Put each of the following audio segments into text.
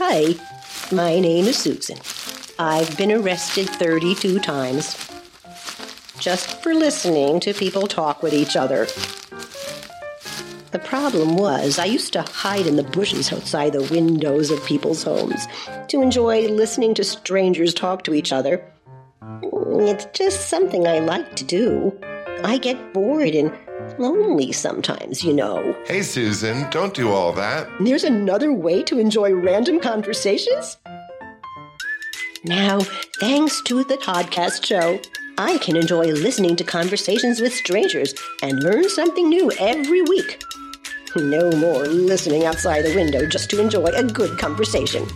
Hi, my name is Susan. I've been arrested 32 times just for listening to people talk with each other. The problem was, I used to hide in the bushes outside the windows of people's homes to enjoy listening to strangers talk to each other. It's just something I like to do. I get bored and lonely sometimes, you know. Hey, Susan, don't do all that. There's another way to enjoy random conversations? Now, thanks to the Toddcast show, I can enjoy listening to conversations with strangers and learn something new every week. No more listening outside the window just to enjoy a good conversation.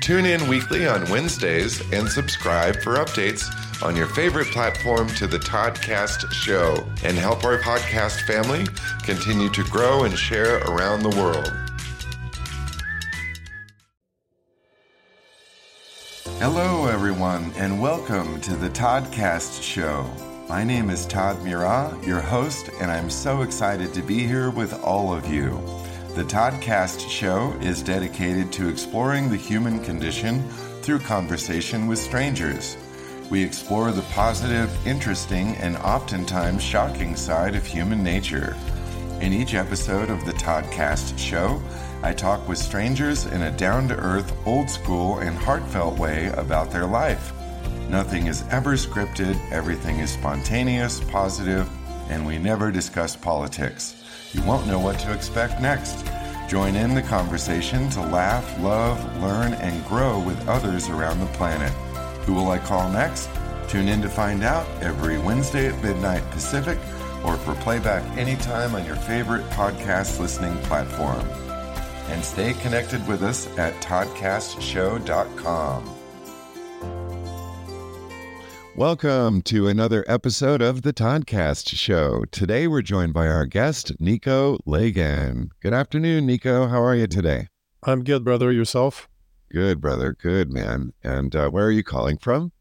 Tune in weekly on Wednesdays and subscribe for updates on your favorite platform to the Toddcast show and help our podcast family continue to grow and share around the world. Hello, everyone, and welcome to the Toddcast show. My name is Todd Murat, your host, and I'm so excited to be here with all of you. The Toddcast show is dedicated to exploring the human condition through conversation with strangers. We explore the positive, interesting, and oftentimes shocking side of human nature. In each episode of the Toddcast show, I talk with strangers in a down to earth, old school, and heartfelt way about their life. Nothing is ever scripted, everything is spontaneous, positive, and we never discuss politics. You won't know what to expect next. Join in the conversation to laugh, love, learn, and grow with others around the planet. Who will I call next? Tune in to find out every Wednesday at midnight Pacific or for playback anytime on your favorite podcast listening platform. And stay connected with us at toddcastshow.com. Welcome to another episode of the Toddcast Show. Today we're joined by our guest, Nico Lagan. Good afternoon, Nico. How are you today? I'm good, brother. Yourself? Good, brother. Good, man. And uh, where are you calling from?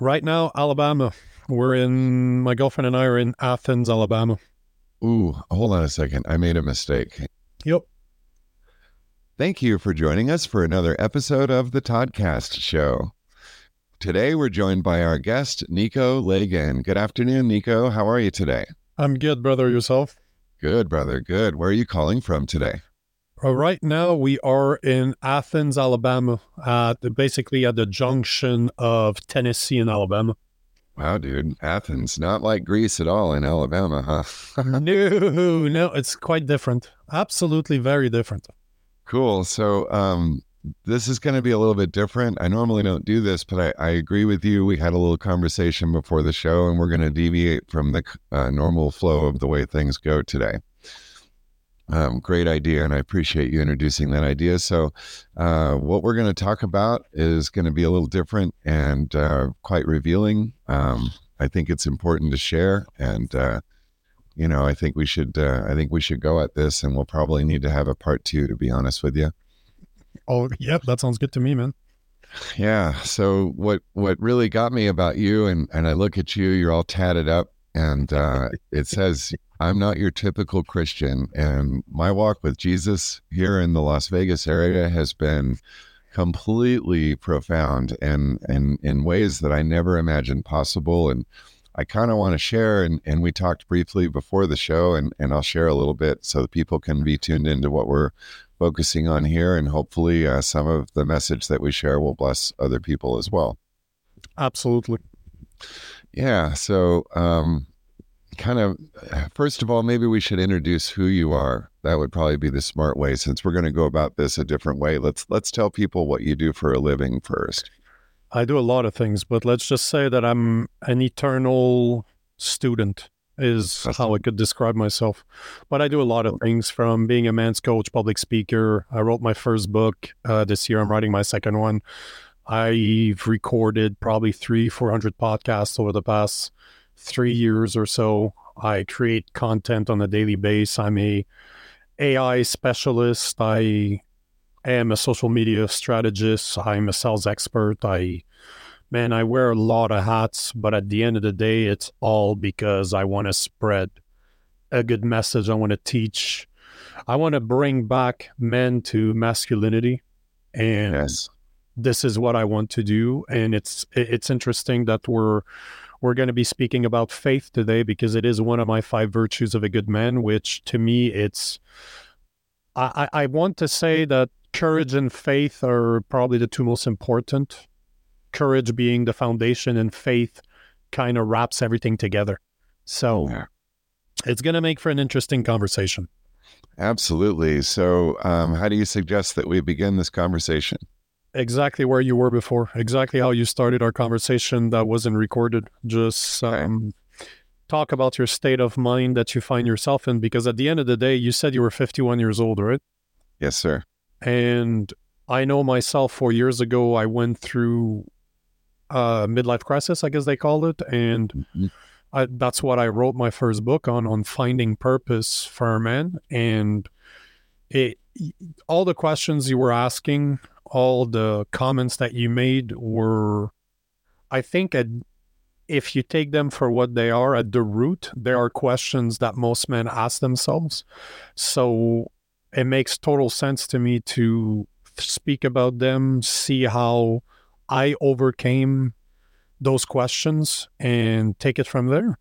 Right now, Alabama. We're in, my girlfriend and I are in Athens, Alabama. Ooh, hold on a second. I made a mistake. Yep. Thank you for joining us for another episode of the Toddcast Show. Today we're joined by our guest, Nico Lagan. Good afternoon, Nico. How are you today? I'm good, brother. Yourself? Good, brother. Good. Where are you calling from today? Right now, we are in Athens, Alabama, at the, basically at the junction of Tennessee and Alabama. Wow, dude. Athens, not like Greece at all in Alabama, huh? no, no, it's quite different. Absolutely very different. Cool. So, um, this is going to be a little bit different. I normally don't do this, but I, I, agree with you. We had a little conversation before the show, and we're going to deviate from the uh, normal flow of the way things go today. Um, great idea, and I appreciate you introducing that idea. So, uh, what we're going to talk about is going to be a little different and uh, quite revealing. Um, I think it's important to share, and uh, you know, I think we should. Uh, I think we should go at this, and we'll probably need to have a part two. To be honest with you. Oh, yep, that sounds good to me, man. Yeah. So what what really got me about you, and and I look at you, you're all tatted up, and uh, it says, "I'm not your typical Christian." And my walk with Jesus here in the Las Vegas area has been completely profound, and and in ways that I never imagined possible, and. I kind of want to share, and, and we talked briefly before the show, and, and I'll share a little bit so people can be tuned into what we're focusing on here, and hopefully, uh, some of the message that we share will bless other people as well. Absolutely. Yeah. So, um, kind of, first of all, maybe we should introduce who you are. That would probably be the smart way, since we're going to go about this a different way. Let's let's tell people what you do for a living first. I do a lot of things, but let's just say that I'm an eternal student is how I could describe myself. But I do a lot of things from being a man's coach, public speaker. I wrote my first book uh, this year. I'm writing my second one. I've recorded probably three, 400 podcasts over the past three years or so. I create content on a daily basis. I'm a AI specialist. I am a social media strategist. I'm a sales expert. I man, I wear a lot of hats, but at the end of the day, it's all because I want to spread a good message. I want to teach. I want to bring back men to masculinity. and Yes. this is what I want to do. And it's it's interesting that we're we're going to be speaking about faith today because it is one of my five virtues of a good man. Which to me, it's I I want to say that courage and faith are probably the two most important. Courage being the foundation, and faith kind of wraps everything together. So Yeah. it's going to make for an interesting conversation. Absolutely. So, um, how do you suggest that we begin this conversation? Exactly where you were before, exactly how you started our conversation that wasn't recorded. Just um, talk about your state of mind that you find yourself in, because at the end of the day, you said you were 51 years old, right? Yes, sir. And I know myself, four years ago, I went through a midlife crisis, I guess they called it. And Mhm. I, that's what I wrote my first book on, on finding purpose for a man. And it, all the questions you were asking, all the comments that you made were, I think, at, if you take them for what they are at the root, there are questions that most men ask themselves. So it makes total sense to me to speak about them, see how I overcame those questions, and take it from there.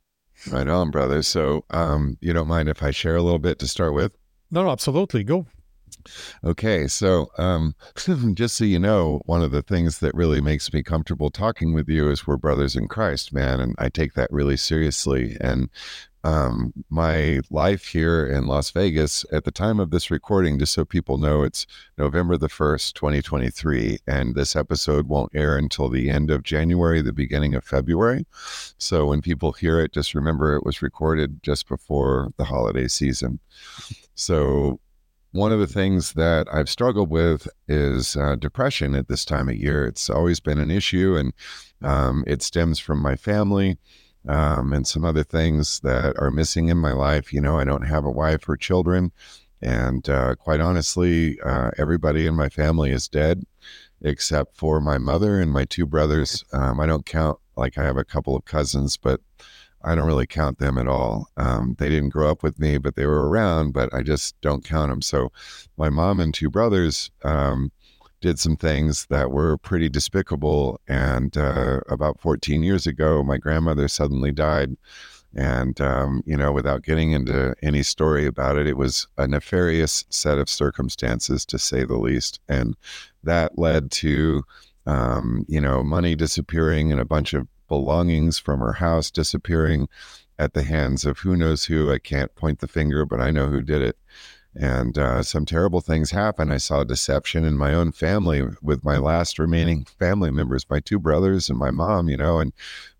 Right on, brother. So, um, you don't mind if I share a little bit to start with? No, no, absolutely. Go. Okay, so um, just so you know, one of the things that really makes me comfortable talking with you is we're brothers in Christ, man, and I take that really seriously. And um, my life here in Las Vegas at the time of this recording, just so people know, it's November the 1st, 2023, and this episode won't air until the end of January, the beginning of February. So when people hear it, just remember it was recorded just before the holiday season. So one of the things that I've struggled with is uh, depression at this time of year. It's always been an issue, and um, it stems from my family um, and some other things that are missing in my life. You know, I don't have a wife or children, and uh, quite honestly, uh, everybody in my family is dead except for my mother and my two brothers. Um, I don't count like I have a couple of cousins, but I don't really count them at all. Um, they didn't grow up with me, but they were around, but I just don't count them. So my mom and two brothers um, did some things that were pretty despicable. And uh, about 14 years ago, my grandmother suddenly died. And, um, you know, without getting into any story about it, it was a nefarious set of circumstances, to say the least. And that led to, um, you know, money disappearing and a bunch of belongings from her house disappearing at the hands of who knows who. I can't point the finger, but I know who did it. And uh, some terrible things happened. I saw deception in my own family with my last remaining family members, my two brothers and my mom, you know, and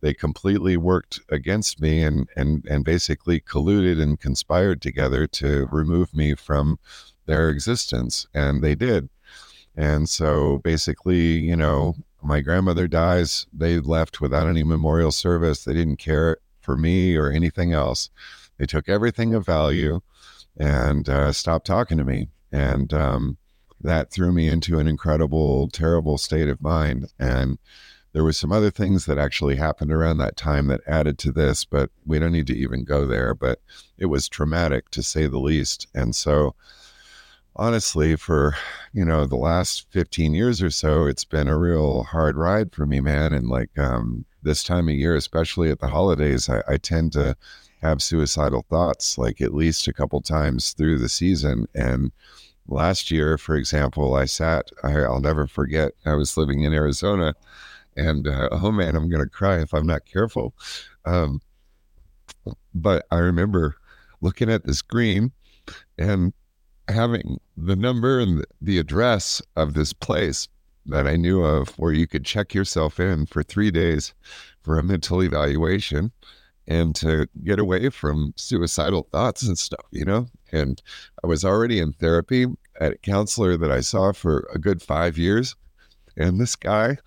they completely worked against me and, and, and basically colluded and conspired together to remove me from their existence. And they did. And so basically, you know, my grandmother dies. They left without any memorial service. They didn't care for me or anything else. They took everything of value and uh, stopped talking to me. And um, that threw me into an incredible, terrible state of mind. And there were some other things that actually happened around that time that added to this, but we don't need to even go there. But it was traumatic to say the least. And so, honestly, for you know the last 15 years or so, it's been a real hard ride for me, man. And like um, this time of year, especially at the holidays, I, I tend to have suicidal thoughts, like at least a couple times through the season. And last year, for example, I sat. I, I'll never forget. I was living in Arizona, and uh, oh man, I'm gonna cry if I'm not careful. Um, but I remember looking at the screen and having the number and the address of this place that I knew of where you could check yourself in for three days for a mental evaluation and to get away from suicidal thoughts and stuff, you know? And I was already in therapy at a counselor that I saw for a good five years. And this guy,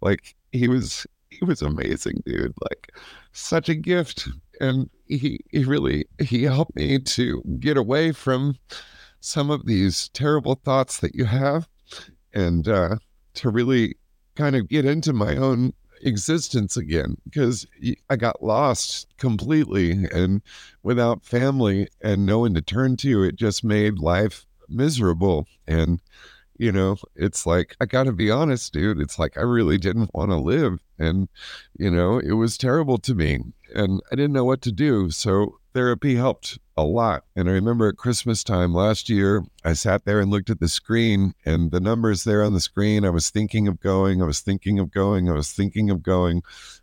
like, he was he was amazing, dude. Like such a gift. And he he really he helped me to get away from some of these terrible thoughts that you have and uh, to really kind of get into my own existence again because I got lost completely and without family and no one to turn to, it just made life miserable. And, you know, it's like, I got to be honest, dude. It's like, I really didn't want to live. And, you know, it was terrible to me. And I didn't know what to do. So therapy helped a lot. And I remember at Christmas time last year, I sat there and looked at the screen and the numbers there on the screen. I was thinking of going, I was thinking of going, I was thinking of going.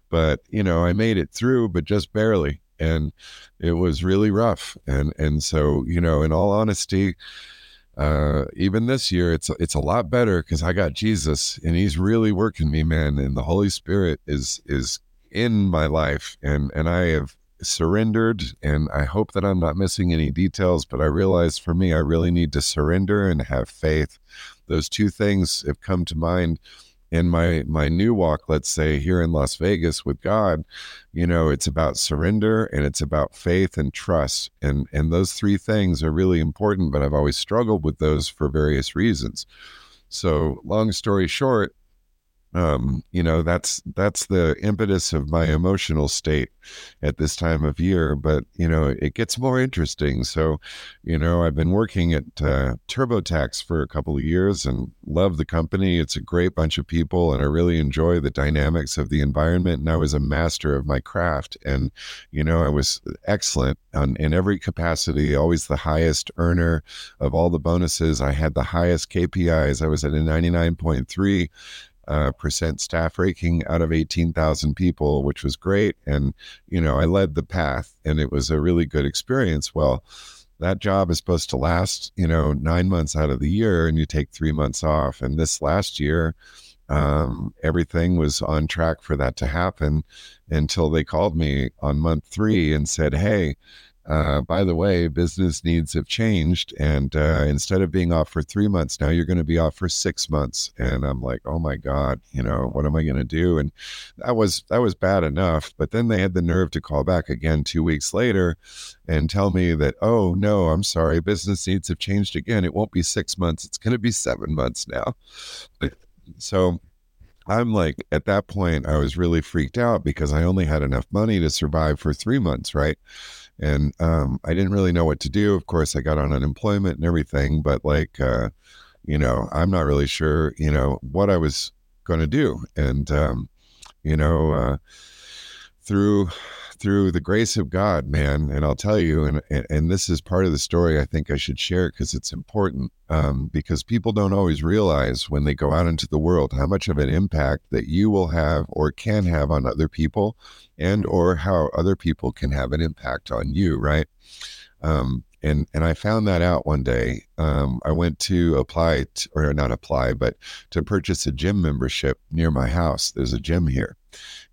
But, you know, I made it through, but just barely. And it was really rough. And, and so, you know, in all honesty, uh, even this year, it's it's a lot better because I got Jesus and He's really working me, man. And the Holy Spirit is is in my life, and and I have surrendered. And I hope that I'm not missing any details, but I realize for me, I really need to surrender and have faith. Those two things have come to mind in my my new walk let's say here in Las Vegas with God you know it's about surrender and it's about faith and trust and and those three things are really important but I've always struggled with those for various reasons so long story short um, you know that's that's the impetus of my emotional state at this time of year but you know it gets more interesting. So you know i've been working at uh, turbotax for a couple of years and love the company. It's a great bunch of people and i really enjoy the dynamics of the environment and i was a master of my craft and you know i was excellent on, in every capacity always the highest earner of all the bonuses. I had the highest kpis i was at a 99.3 uh, percent staff ranking out of 18,000 people, which was great. And, you know, I led the path and it was a really good experience. Well, that job is supposed to last, you know, nine months out of the year and you take three months off. And this last year, um, everything was on track for that to happen until they called me on month three and said, Hey, uh, by the way, business needs have changed, and uh, instead of being off for three months, now you're going to be off for six months. And I'm like, oh my god, you know, what am I going to do? And that was that was bad enough. But then they had the nerve to call back again two weeks later and tell me that, oh no, I'm sorry, business needs have changed again. It won't be six months; it's going to be seven months now. So I'm like, at that point, I was really freaked out because I only had enough money to survive for three months, right? And um, I didn't really know what to do. Of course, I got on unemployment and everything, but like, uh, you know, I'm not really sure, you know, what I was going to do. And, um, you know, uh, through through the grace of God, man. And I'll tell you, and and this is part of the story. I think I should share because it's important. Um, because people don't always realize when they go out into the world how much of an impact that you will have or can have on other people, and or how other people can have an impact on you. Right. Um, and and I found that out one day. Um, I went to apply, or not apply, but to purchase a gym membership near my house. There's a gym here,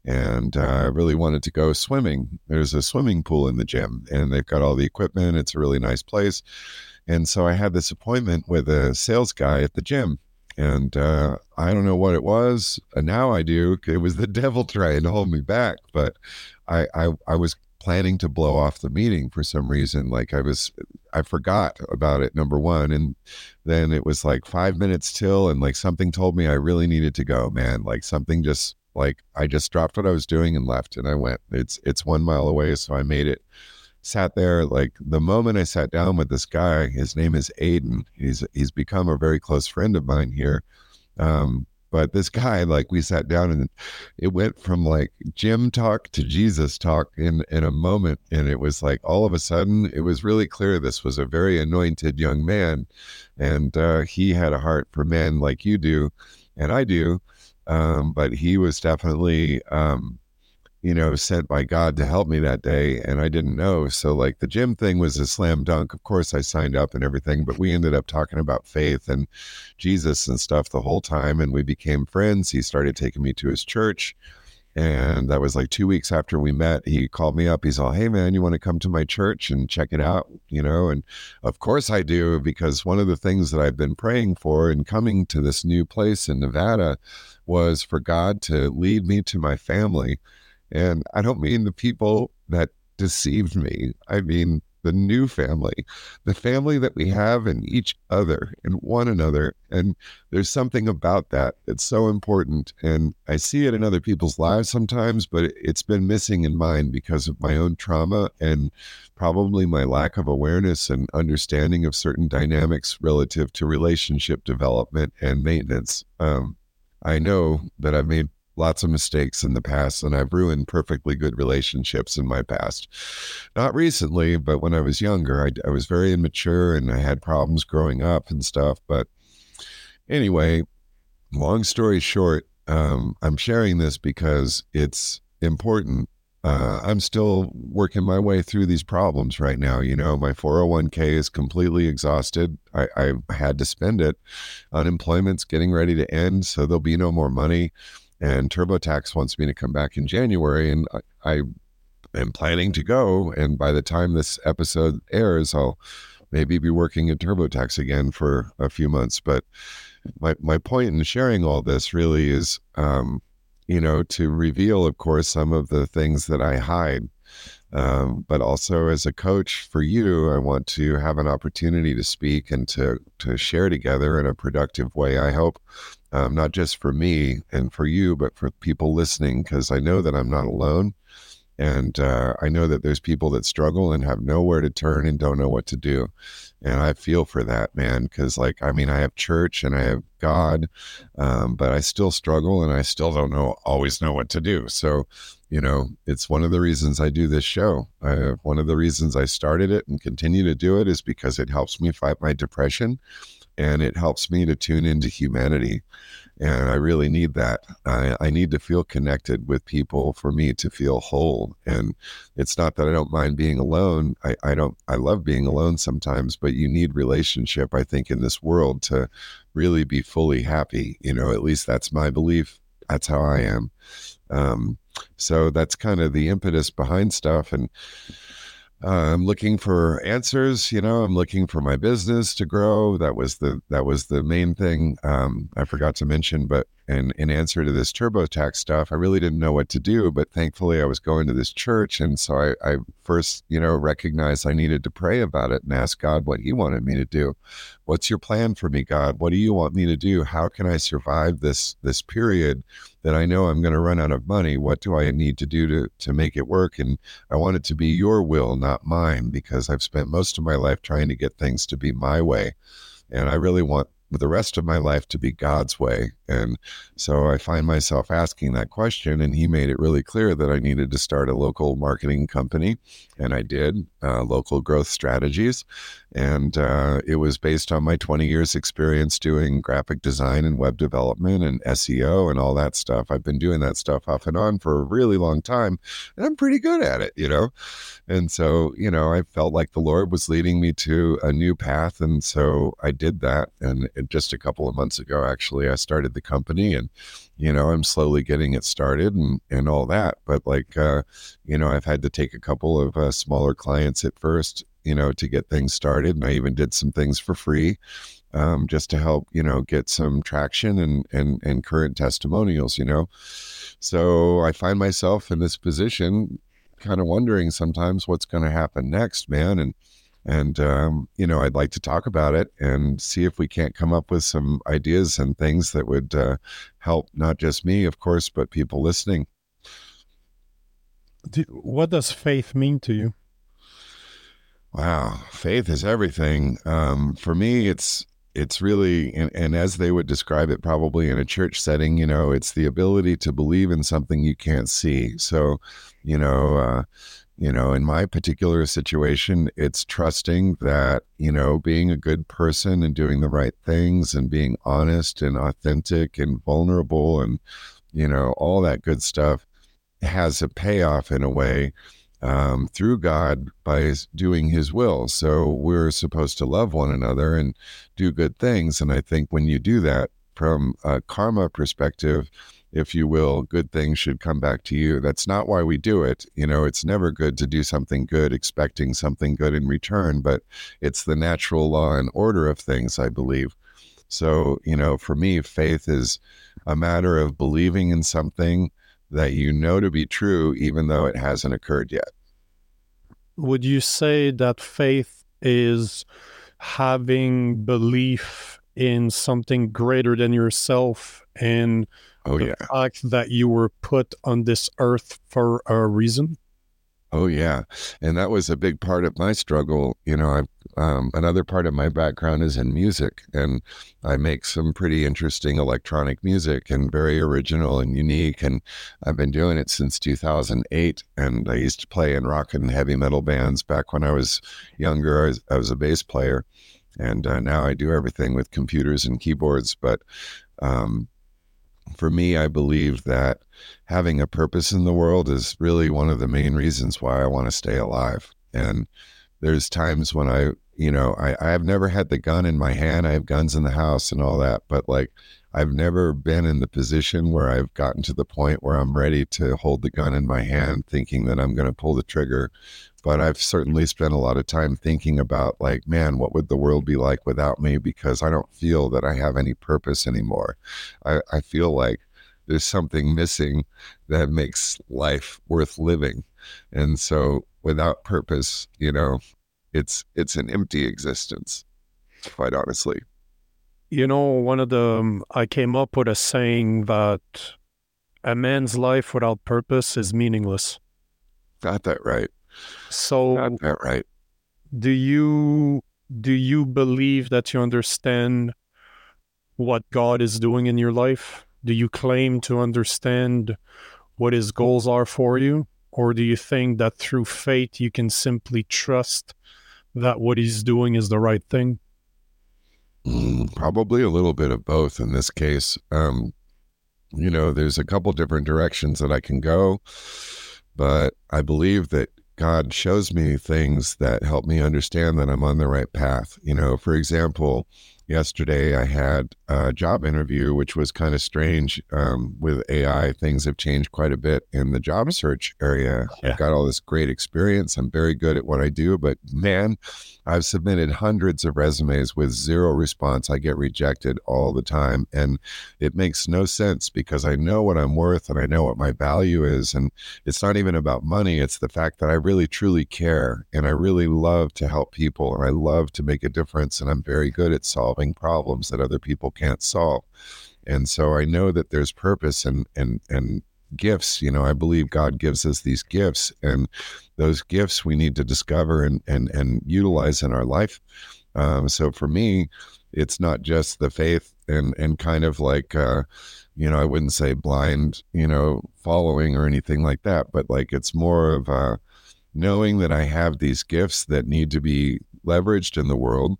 and uh, I really wanted to go swimming. There's a swimming pool in the gym, and they've got all the equipment. It's a really nice place. And so I had this appointment with a sales guy at the gym. And uh, I don't know what it was. And now I do. It was the devil trying to hold me back. But I, I, I was planning to blow off the meeting for some reason. Like I was, I forgot about it, number one. And then it was like five minutes till, and like something told me I really needed to go, man. Like something just like I just dropped what I was doing and left and I went. It's it's one mile away, so I made it. Sat there like the moment I sat down with this guy, his name is Aiden. He's he's become a very close friend of mine here. Um, but this guy, like we sat down and it went from like gym talk to Jesus talk in in a moment. And it was like all of a sudden it was really clear this was a very anointed young man. And uh, he had a heart for men like you do and I do um, but he was definitely, um, you know, sent by God to help me that day, and I didn't know. So, like, the gym thing was a slam dunk. Of course, I signed up and everything, but we ended up talking about faith and Jesus and stuff the whole time, and we became friends. He started taking me to his church. And that was like two weeks after we met. He called me up. He's all, Hey, man, you want to come to my church and check it out? You know, and of course I do, because one of the things that I've been praying for in coming to this new place in Nevada was for God to lead me to my family. And I don't mean the people that deceived me, I mean the new family, the family that we have in each other and one another. And there's something about that that's so important. And I see it in other people's lives sometimes, but it's been missing in mine because of my own trauma and probably my lack of awareness and understanding of certain dynamics relative to relationship development and maintenance. Um, I know that I've made lots of mistakes in the past and I've ruined perfectly good relationships in my past. Not recently, but when I was younger, I, I was very immature and I had problems growing up and stuff. But anyway, long story short, um, I'm sharing this because it's important. Uh, I'm still working my way through these problems right now. You know, my 401k is completely exhausted. I, I had to spend it. Unemployment's getting ready to end, so there'll be no more money and TurboTax wants me to come back in January, and I, I am planning to go. And by the time this episode airs, I'll maybe be working at TurboTax again for a few months. But my my point in sharing all this really is, um, you know, to reveal, of course, some of the things that I hide. Um, but also as a coach for you, I want to have an opportunity to speak and to to share together in a productive way. I hope um, not just for me and for you, but for people listening, because I know that I'm not alone. And uh, I know that there's people that struggle and have nowhere to turn and don't know what to do. And I feel for that, man, because, like, I mean, I have church and I have God, um, but I still struggle and I still don't know, always know what to do. So, you know, it's one of the reasons I do this show. One of the reasons I started it and continue to do it is because it helps me fight my depression and it helps me to tune into humanity. And I really need that. I, I need to feel connected with people for me to feel whole. And it's not that I don't mind being alone. I, I don't, I love being alone sometimes, but you need relationship, I think, in this world to really be fully happy. You know, at least that's my belief. That's how I am. Um, so that's kind of the impetus behind stuff. And, uh, I'm looking for answers. You know, I'm looking for my business to grow. That was the that was the main thing um, I forgot to mention. But in in answer to this TurboTax stuff, I really didn't know what to do. But thankfully, I was going to this church, and so I, I first, you know, recognized I needed to pray about it and ask God what He wanted me to do. What's your plan for me, God? What do you want me to do? How can I survive this this period? That I know I'm going to run out of money. What do I need to do to, to make it work? And I want it to be your will, not mine, because I've spent most of my life trying to get things to be my way. And I really want the rest of my life to be God's way. And so I find myself asking that question. And he made it really clear that I needed to start a local marketing company. And I did, uh, local growth strategies. And uh, it was based on my 20 years experience doing graphic design and web development and SEO and all that stuff. I've been doing that stuff off and on for a really long time. And I'm pretty good at it, you know? And so, you know, I felt like the Lord was leading me to a new path. And so I did that. And just a couple of months ago, actually, I started the company and, you know, I'm slowly getting it started and, and all that. But like, uh, you know, I've had to take a couple of uh, smaller clients at first, you know, to get things started. And I even did some things for free. Um, just to help, you know, get some traction and, and, and current testimonials, you know. So I find myself in this position, kind of wondering sometimes what's going to happen next, man. And and um, you know, I'd like to talk about it and see if we can't come up with some ideas and things that would uh, help not just me, of course, but people listening. what does faith mean to you? Wow, faith is everything. Um, for me, it's it's really and, and, as they would describe it probably in a church setting you know it's the ability to believe in something you can't see so you know uh, you know in my particular situation it's trusting that you know being a good person and doing the right things and being honest and authentic and vulnerable and you know all that good stuff has a payoff in a way um, through God by doing His will. So we're supposed to love one another and do good things. And I think when you do that from a karma perspective, if you will, good things should come back to you. That's not why we do it. You know, it's never good to do something good expecting something good in return, but it's the natural law and order of things, I believe. So, you know, for me, faith is a matter of believing in something that you know to be true, even though it hasn't occurred yet. would you say that faith is having belief in something greater than yourself and Oh the yeah. fact that you were put on this earth for a reason? Oh yeah, and that was a big part of my struggle. You know, um, another part of my background is in music, and I make some pretty interesting electronic music and very original and unique. And I've been doing it since 2008. And I used to play in rock and heavy metal bands back when I was younger. I was, I was a bass player, and uh, now I do everything with computers and keyboards. But um, for me, I believe that having a purpose in the world is really one of the main reasons why I want to stay alive. And there's times when I, you know, I, I have never had the gun in my hand. I have guns in the house and all that, but like I've never been in the position where I've gotten to the point where I'm ready to hold the gun in my hand, thinking that I'm going to pull the trigger. But I've certainly spent a lot of time thinking about, like, man, what would the world be like without me? Because I don't feel that I have any purpose anymore. I, I feel like there's something missing that makes life worth living. And so without purpose, you know, it's it's an empty existence, quite honestly. You know, one of the, um, I came up with a saying that a man's life without purpose is meaningless. Got that right. So, right. do you do you believe that you understand what God is doing in your life? Do you claim to understand what his goals are for you? Or do you think that through faith you can simply trust that what he's doing is the right thing? Mm, probably a little bit of both in this case. Um, you know, there's a couple different directions that I can go, but I believe that God shows me things that help me understand that I'm on the right path. You know, for example, yesterday I had a job interview, which was kind of strange. Um, with AI, things have changed quite a bit in the job search area. Yeah. I've got all this great experience. I'm very good at what I do, but man, I've submitted hundreds of resumes with zero response. I get rejected all the time. And it makes no sense because I know what I'm worth and I know what my value is. And it's not even about money, it's the fact that I really truly care and I really love to help people and I love to make a difference. And I'm very good at solving problems that other people can't solve. And so I know that there's purpose and and and gifts you know i believe god gives us these gifts and those gifts we need to discover and and and utilize in our life um, so for me it's not just the faith and and kind of like uh, you know i wouldn't say blind you know following or anything like that but like it's more of uh, knowing that i have these gifts that need to be leveraged in the world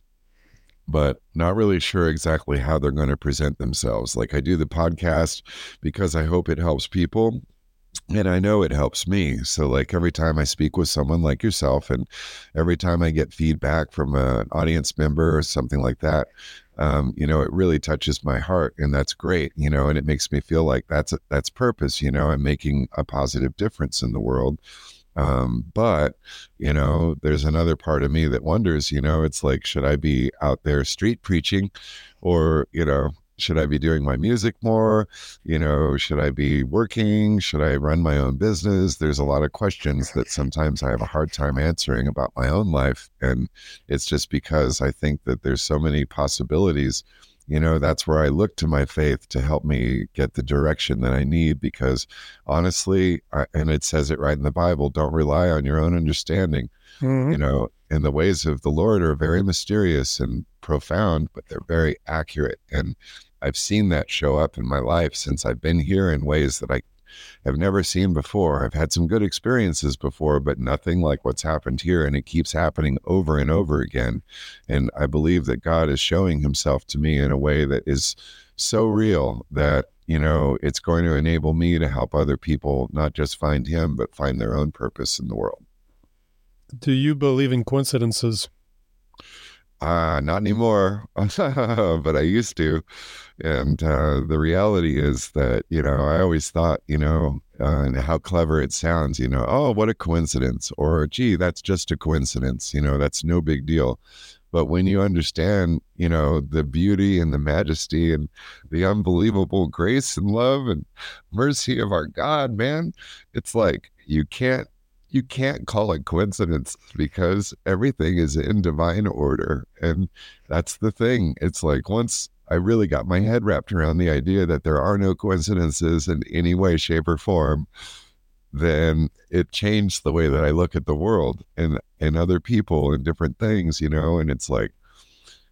but not really sure exactly how they're going to present themselves. Like I do the podcast because I hope it helps people. And I know it helps me. So, like every time I speak with someone like yourself, and every time I get feedback from an audience member or something like that, um, you know, it really touches my heart, and that's great. You know, and it makes me feel like that's that's purpose. You know, I'm making a positive difference in the world. Um, but, you know, there's another part of me that wonders, you know, it's like, should I be out there street preaching or, you know, should I be doing my music more? You know, should I be working? Should I run my own business? There's a lot of questions that sometimes I have a hard time answering about my own life. And it's just because I think that there's so many possibilities you know that's where i look to my faith to help me get the direction that i need because honestly I, and it says it right in the bible don't rely on your own understanding Mhm. you know and the ways of the lord are very mysterious and profound but they're very accurate and i've seen that show up in my life since i've been here in ways that i have never seen before. I've had some good experiences before but nothing like what's happened here and it keeps happening over and over again. And i believe that god is showing himself to me in a way that is so real that you know it's going to enable me to help other people not just find him but find their own purpose in the world. Do you believe in coincidences? Ah, not anymore, but I used to. And uh, the reality is that, you know, I always thought, you know, uh, and how clever it sounds, you know, oh, what a coincidence, or gee, that's just a coincidence, you know, that's no big deal. But when you understand, you know, the beauty and the majesty and the unbelievable grace and love and mercy of our God, man, it's like you can't you can't call it coincidence because everything is in divine order. And that's the thing. It's like once I really got my head wrapped around the idea that there are no coincidences in any way, shape, or form, then it changed the way that I look at the world and and other people and different things, you know. And it's like,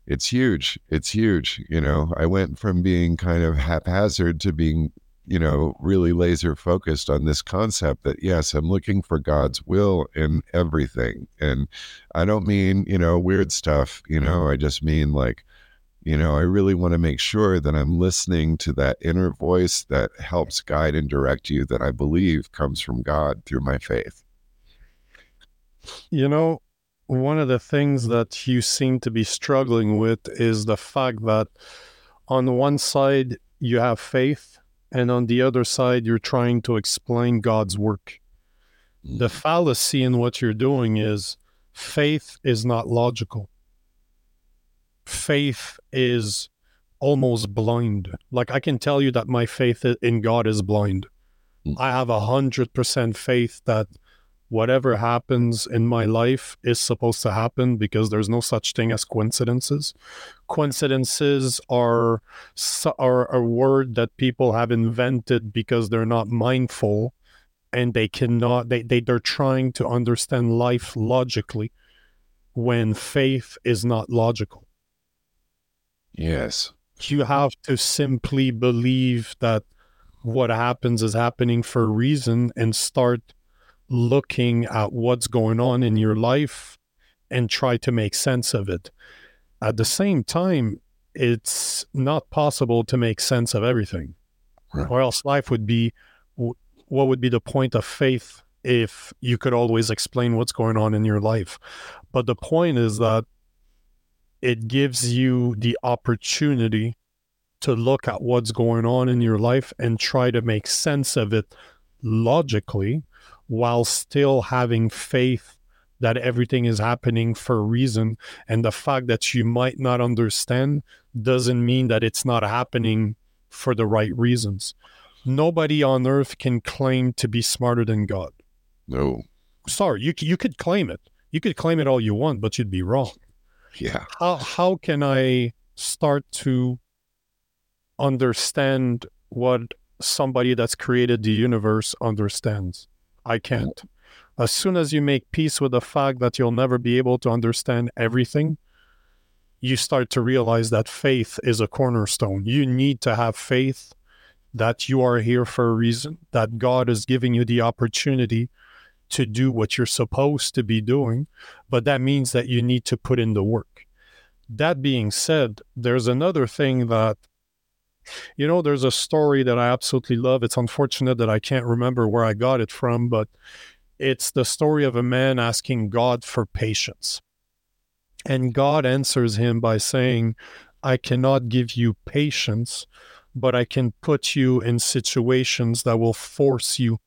it's huge. It's huge. You know, I went from being kind of haphazard to being, you know, really laser focused on this concept that yes, I'm looking for God's will in everything. And I don't mean, you know, weird stuff, you know, mm-hmm. I just mean like you know, I really want to make sure that I'm listening to that inner voice that helps guide and direct you that I believe comes from God through my faith. You know, one of the things that you seem to be struggling with is the fact that on one side you have faith, and on the other side you're trying to explain God's work. The mm. fallacy in what you're doing is faith is not logical faith is almost blind. Like I can tell you that my faith in God is blind. Mm. I have a hundred percent faith that whatever happens in my life is supposed to happen because there's no such thing as coincidences. Coincidences are are a word that people have invented because they're not mindful and they cannot they, they they're trying to understand life logically when faith is not logical Yes. You have to simply believe that what happens is happening for a reason and start looking at what's going on in your life and try to make sense of it. At the same time, it's not possible to make sense of everything, right. or else life would be what would be the point of faith if you could always explain what's going on in your life? But the point is that it gives you the opportunity to look at what's going on in your life and try to make sense of it logically while still having faith that everything is happening for a reason. And the fact that you might not understand doesn't mean that it's not happening for the right reasons. Nobody on earth can claim to be smarter than God. No. Sorry, you, you could claim it. You could claim it all you want, but you'd be wrong. Yeah. How how can I start to understand what somebody that's created the universe understands? I mm. can't. As soon as you make peace with the fact that you'll never be able to understand everything, you start to realize that faith is a cornerstone. You need to have faith that you are here for a reason, that God is giving you the opportunity to do what you're supposed to be doing, but that means that you need to put in the work. That being said, there's another thing that, you know, there's a story that I absolutely love. It's unfortunate that I can't remember where I got it from, but it's the story of a man asking God for patience. And God answers him by saying, I cannot give you patience, but I can put you in situations that will force you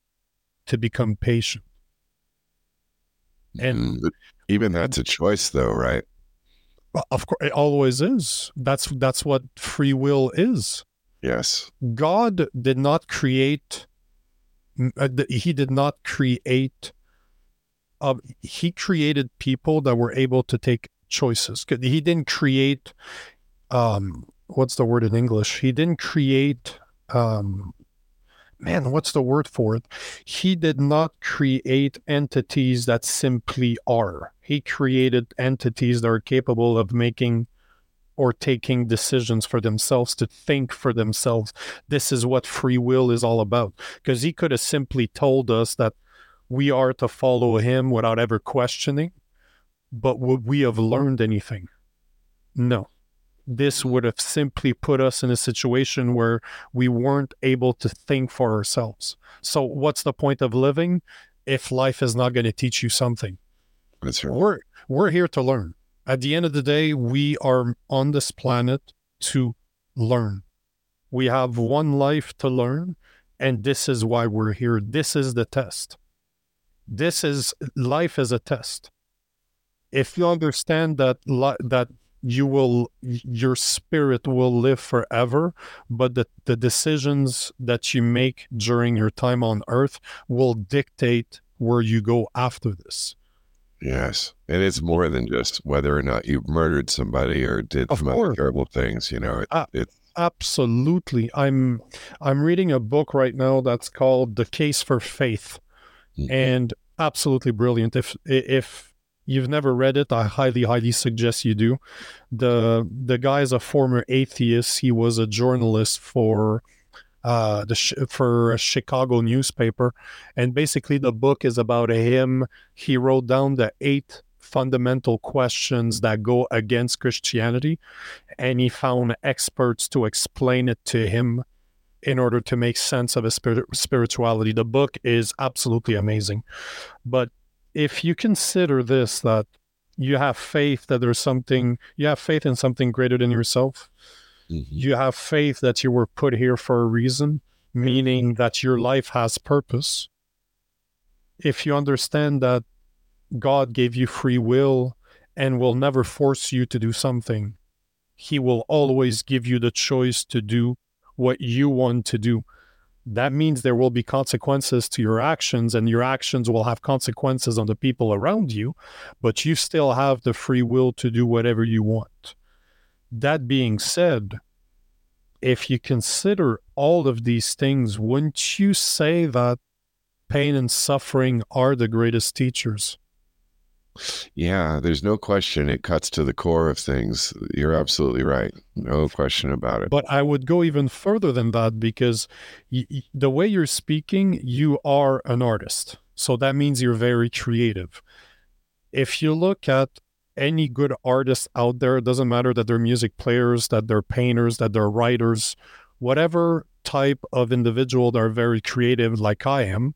to become patient. And mm, even that's a choice, though, right? Of course, it always is. That's that's what free will is. Yes. God did not create. Uh, he did not create. Uh, he created people that were able to take choices. He didn't create. Um, what's the word in English? He didn't create um, man, what's the word for it? He did not create entities that simply are. He created entities that are capable of making or taking decisions for themselves, to think for themselves. This is what free will is all about. Because he could have simply told us that we are to follow him without ever questioning. But would we have learned anything? No this would have simply put us in a situation where we weren't able to think for ourselves. So, what's the point of living if life is not going to teach you something? That's right. We're, we're here to learn. At the end of the day, we are on this planet to learn. We have one life to learn, and this is why we're here. This is the test. This is life is a test. If you understand that that you will your spirit will live forever but the, the decisions that you make during your time on earth will dictate where you go after this. Yes. And it's more than just whether or not you murdered somebody or did Of some other terrible things. You know, it, it's Absolutely. I'm I'm reading a book right now that's called The Case for Faith Mhm. and absolutely brilliant. If if you've never read it, I highly highly suggest you do. The the guy is a former atheist. He was a journalist for uh the for a Chicago newspaper and basically the book is about him. He wrote down the eight fundamental questions that go against Christianity and he found experts to explain it to him in order to make sense of his spir- spirituality. The book is absolutely amazing. But if you consider this, that you have faith that there's something, you have faith in something greater than yourself, Mm-hmm. you have faith that you were put here for a reason, mm-hmm. meaning that your life has purpose. If you understand that God gave you free will and will never force you to do something, he will always mm-hmm. give you the choice to do what you want to do. That means there will be consequences to your actions, and your actions will have consequences on the people around you, but you still have the free will to do whatever you want. That being said, if you consider all of these things, wouldn't you say that pain and suffering are the greatest teachers? Yeah, there's no question. It cuts to the core of things. You're absolutely right. No question about it. But I would go even further than that because y- y- the way you're speaking, you are an artist. So that means you're very creative. If you look at any good artists out there, it doesn't matter that they're music players, that they're painters, that they're writers, whatever type of individual that are very creative, like I am,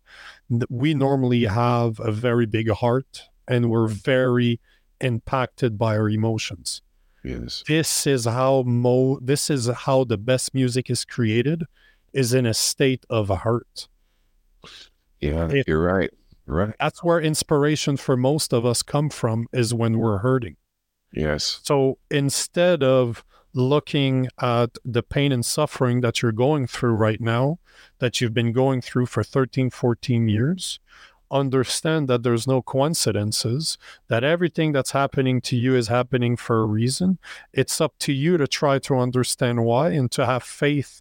we normally have a very big heart and we're mm. very impacted by our emotions yes. this is how mo this is how the best music is created is in a state of heart. Yeah, you're right. Right. that's where inspiration for most of us come from is when we're hurting Yes. so instead of looking at the pain and suffering that you're going through right now that you've been going through for 13 14 years understand that there's no coincidences that everything that's happening to you is happening for a reason it's up to you to try to understand why and to have faith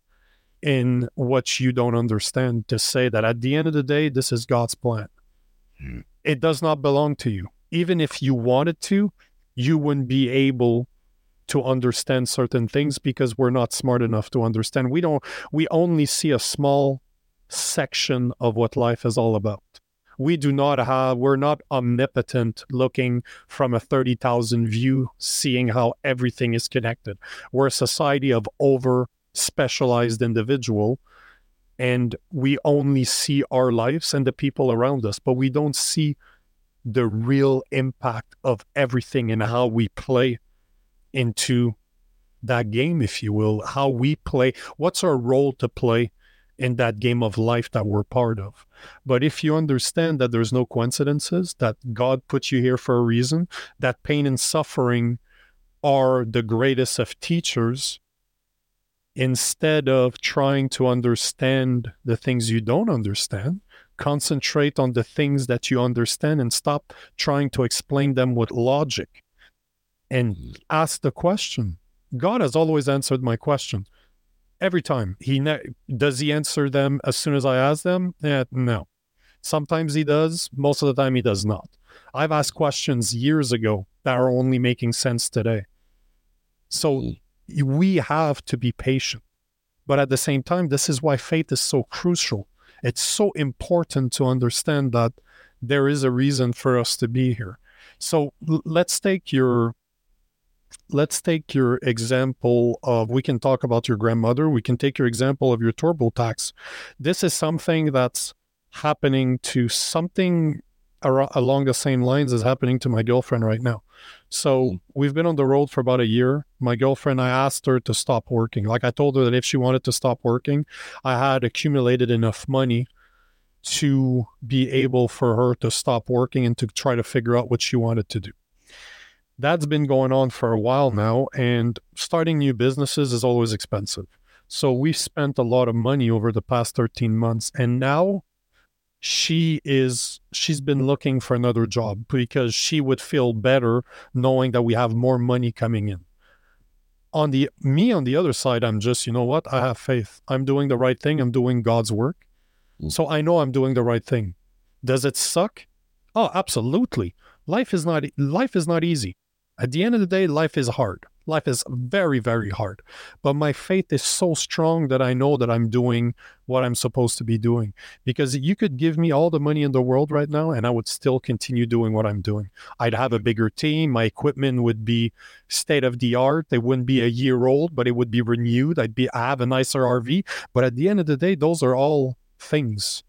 in what you don't understand to say that at the end of the day this is god's plan It does not belong to you. Even if you wanted to you wouldn't be able to understand certain things because we're not smart enough to understand. We don't we only see a small section of what life is all about. We do not have we're not omnipotent looking from a 30,000 view seeing how everything is connected. We're a society of over specialized individual and we only see our lives and the people around us but we don't see the real impact of everything and how we play into that game if you will how we play what's our role to play in that game of life that we're part of. But if you understand that there's no coincidences that god put you here for a reason that pain and suffering are the greatest of teachers instead of trying to understand the things you don't understand concentrate on the things that you understand and stop trying to explain them with logic. And ask the question. God has always answered my question. Every time. He ne- does he answer them as soon as i ask them? Eh, no. Sometimes he does most of the time he does not. I've asked questions years ago that are only making sense today. So we have to be patient. But at the same time this is why faith is so crucial. It's so important to understand that there is a reason for us to be here. So let's take your let's take your example of we can talk about your grandmother we can take your example of your turbotax this is something that's happening to something ar- along the same lines as happening to my girlfriend right now. So hmm. we've been on the road for about a year. My girlfriend i asked her to stop working. Like i told her that if she wanted to stop working i had accumulated enough money to be able for her to stop working and to try to figure out what she wanted to do. That's been going on for a while now and starting new businesses is always expensive. So we spent a lot of money over the past 13 months and now she is she's been looking for another job because she would feel better knowing that we have more money coming in. On the me on the other side i'm just you know what? I have faith. I'm doing the right thing. I'm doing god's work. Mm. so i know i'm doing the right thing. Does it suck? Oh absolutely. Life is not life is not easy. At the end of the day life is hard life is very very hard but my faith is so strong that i know that i'm doing what i'm supposed to be doing. Because you could give me all the money in the world right now and i would still continue doing what i'm doing. I'd have a bigger team my equipment would be state of the art it wouldn't be a year old but it would be renewed i'd be I have a nicer rv but at the end of the day those are all things.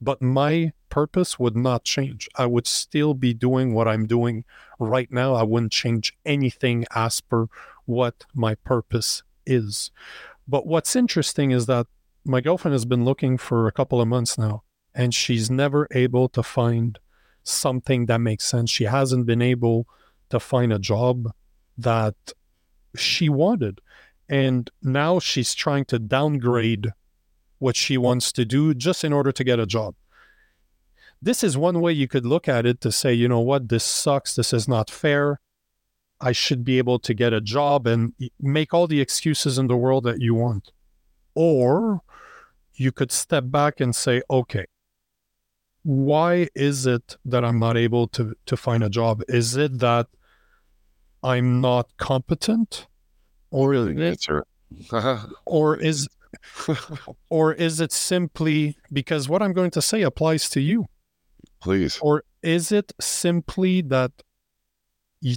But my purpose would not change. I would still be doing what i'm doing right now. I wouldn't change anything as per what my purpose is. But what's interesting is that my girlfriend has been looking for a couple of months now and she's never able to find something that makes sense. She hasn't been able to find a job that she wanted. And now she's trying to downgrade what she wants to do just in order to get a job this is one way you could look at it to say, you know what, this sucks. This is not fair. I should be able to get a job and make all the excuses in the world that you want. Or you could step back and say, okay, why is it that I'm not able to, to find a job? Is it that I'm not competent? Or answer. or is or is it simply because what I'm going to say applies to you? Please. Or is it simply that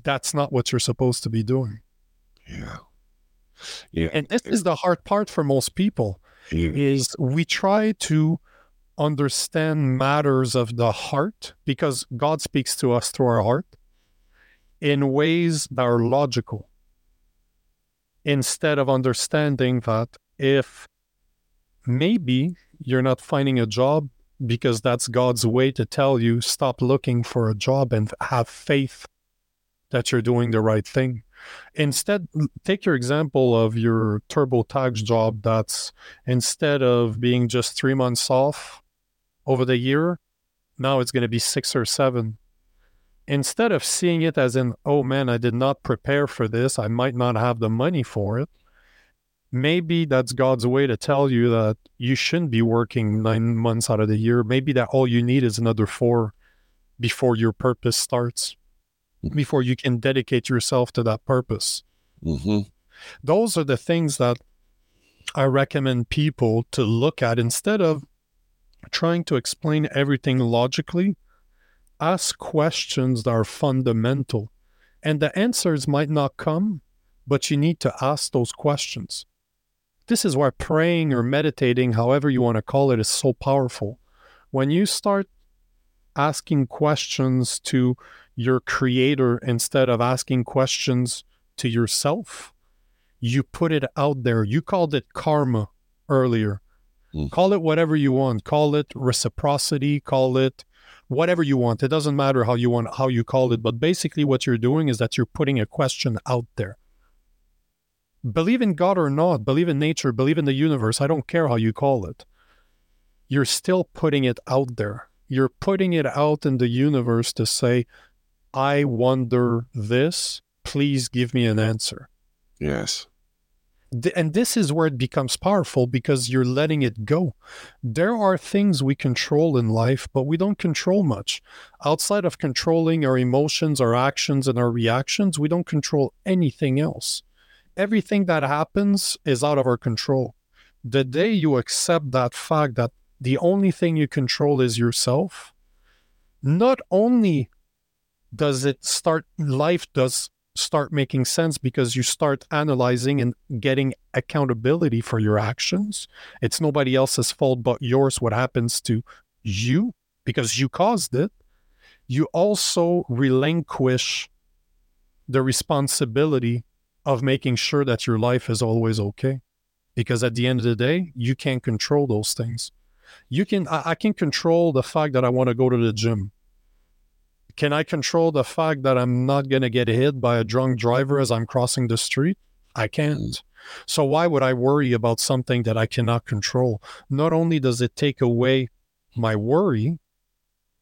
that's not what you're supposed to be doing? Yeah. Yeah. And this is the hard part for most people yeah. is we try to understand matters of the heart because God speaks to us through our heart in ways that are logical instead of understanding that if maybe you're not finding a job because that's God's way to tell you stop looking for a job and have faith that you're doing the right thing. Instead, take your example of your TurboTax job that's instead of being just three months off over the year, now it's going to be six or seven. Instead of seeing it as in, oh man, I did not prepare for this, I might not have the money for it, maybe that's God's way to tell you that you shouldn't be working nine months out of the year. Maybe that all you need is another four before your purpose starts, before you can dedicate yourself to that purpose. Mm-hmm. Those are the things that I recommend people to look at instead of trying to explain everything logically. Ask questions that are fundamental, and the answers might not come, but you need to ask those questions this is why praying or meditating, however you want to call it, is so powerful. When you start asking questions to your creator instead of asking questions to yourself, you put it out there. You called it karma earlier. Mm. Call it whatever you want. Call it reciprocity. Call it whatever you want. It doesn't matter how you want how you call it, but basically what you're doing is that you're putting a question out there believe in God or not, believe in nature, believe in the universe, I don't care how you call it. You're still putting it out there. You're putting it out in the universe to say, I wonder this. Please give me an answer. Yes. And this is where it becomes powerful because you're letting it go. There are things we control in life, but we don't control much. Outside of controlling our emotions, our actions, and our reactions, we don't control anything else everything that happens is out of our control. The day you accept that fact that the only thing you control is yourself, not only does it start, life does start making sense because you start analyzing and getting accountability for your actions. It's nobody else's fault but yours what happens to you because you caused it. You also relinquish the responsibility of making sure that your life is always okay. Because at the end of the day, you can't control those things. You can I, I can control the fact that I want to go to the gym. Can I control the fact that I'm not gonna get hit by a drunk driver as I'm crossing the street? I can't. Mm. So why would I worry about something that I cannot control? Not only does it take away my worry,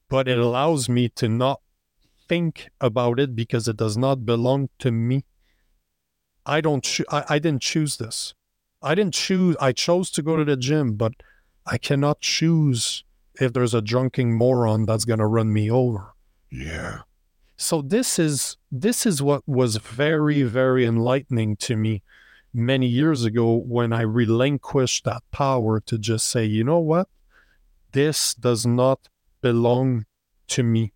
but it allows me to not think about it because it does not belong to me. I don't. Cho- I, I didn't choose this. I didn't choose. I chose to go to the gym, but I cannot choose if there's a drunken moron that's going to run me over. Yeah. So this is this is what was very very enlightening to me many years ago when I relinquished that power to just say, you know what? This does not belong to me.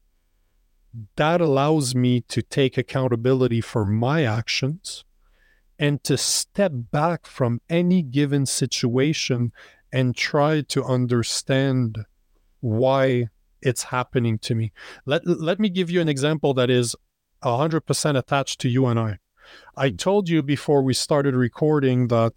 That allows me to take accountability for my actions and to step back from any given situation and try to understand why it's happening to me. Let, let me give you an example that is 100% attached to you and I. I told you before we started recording that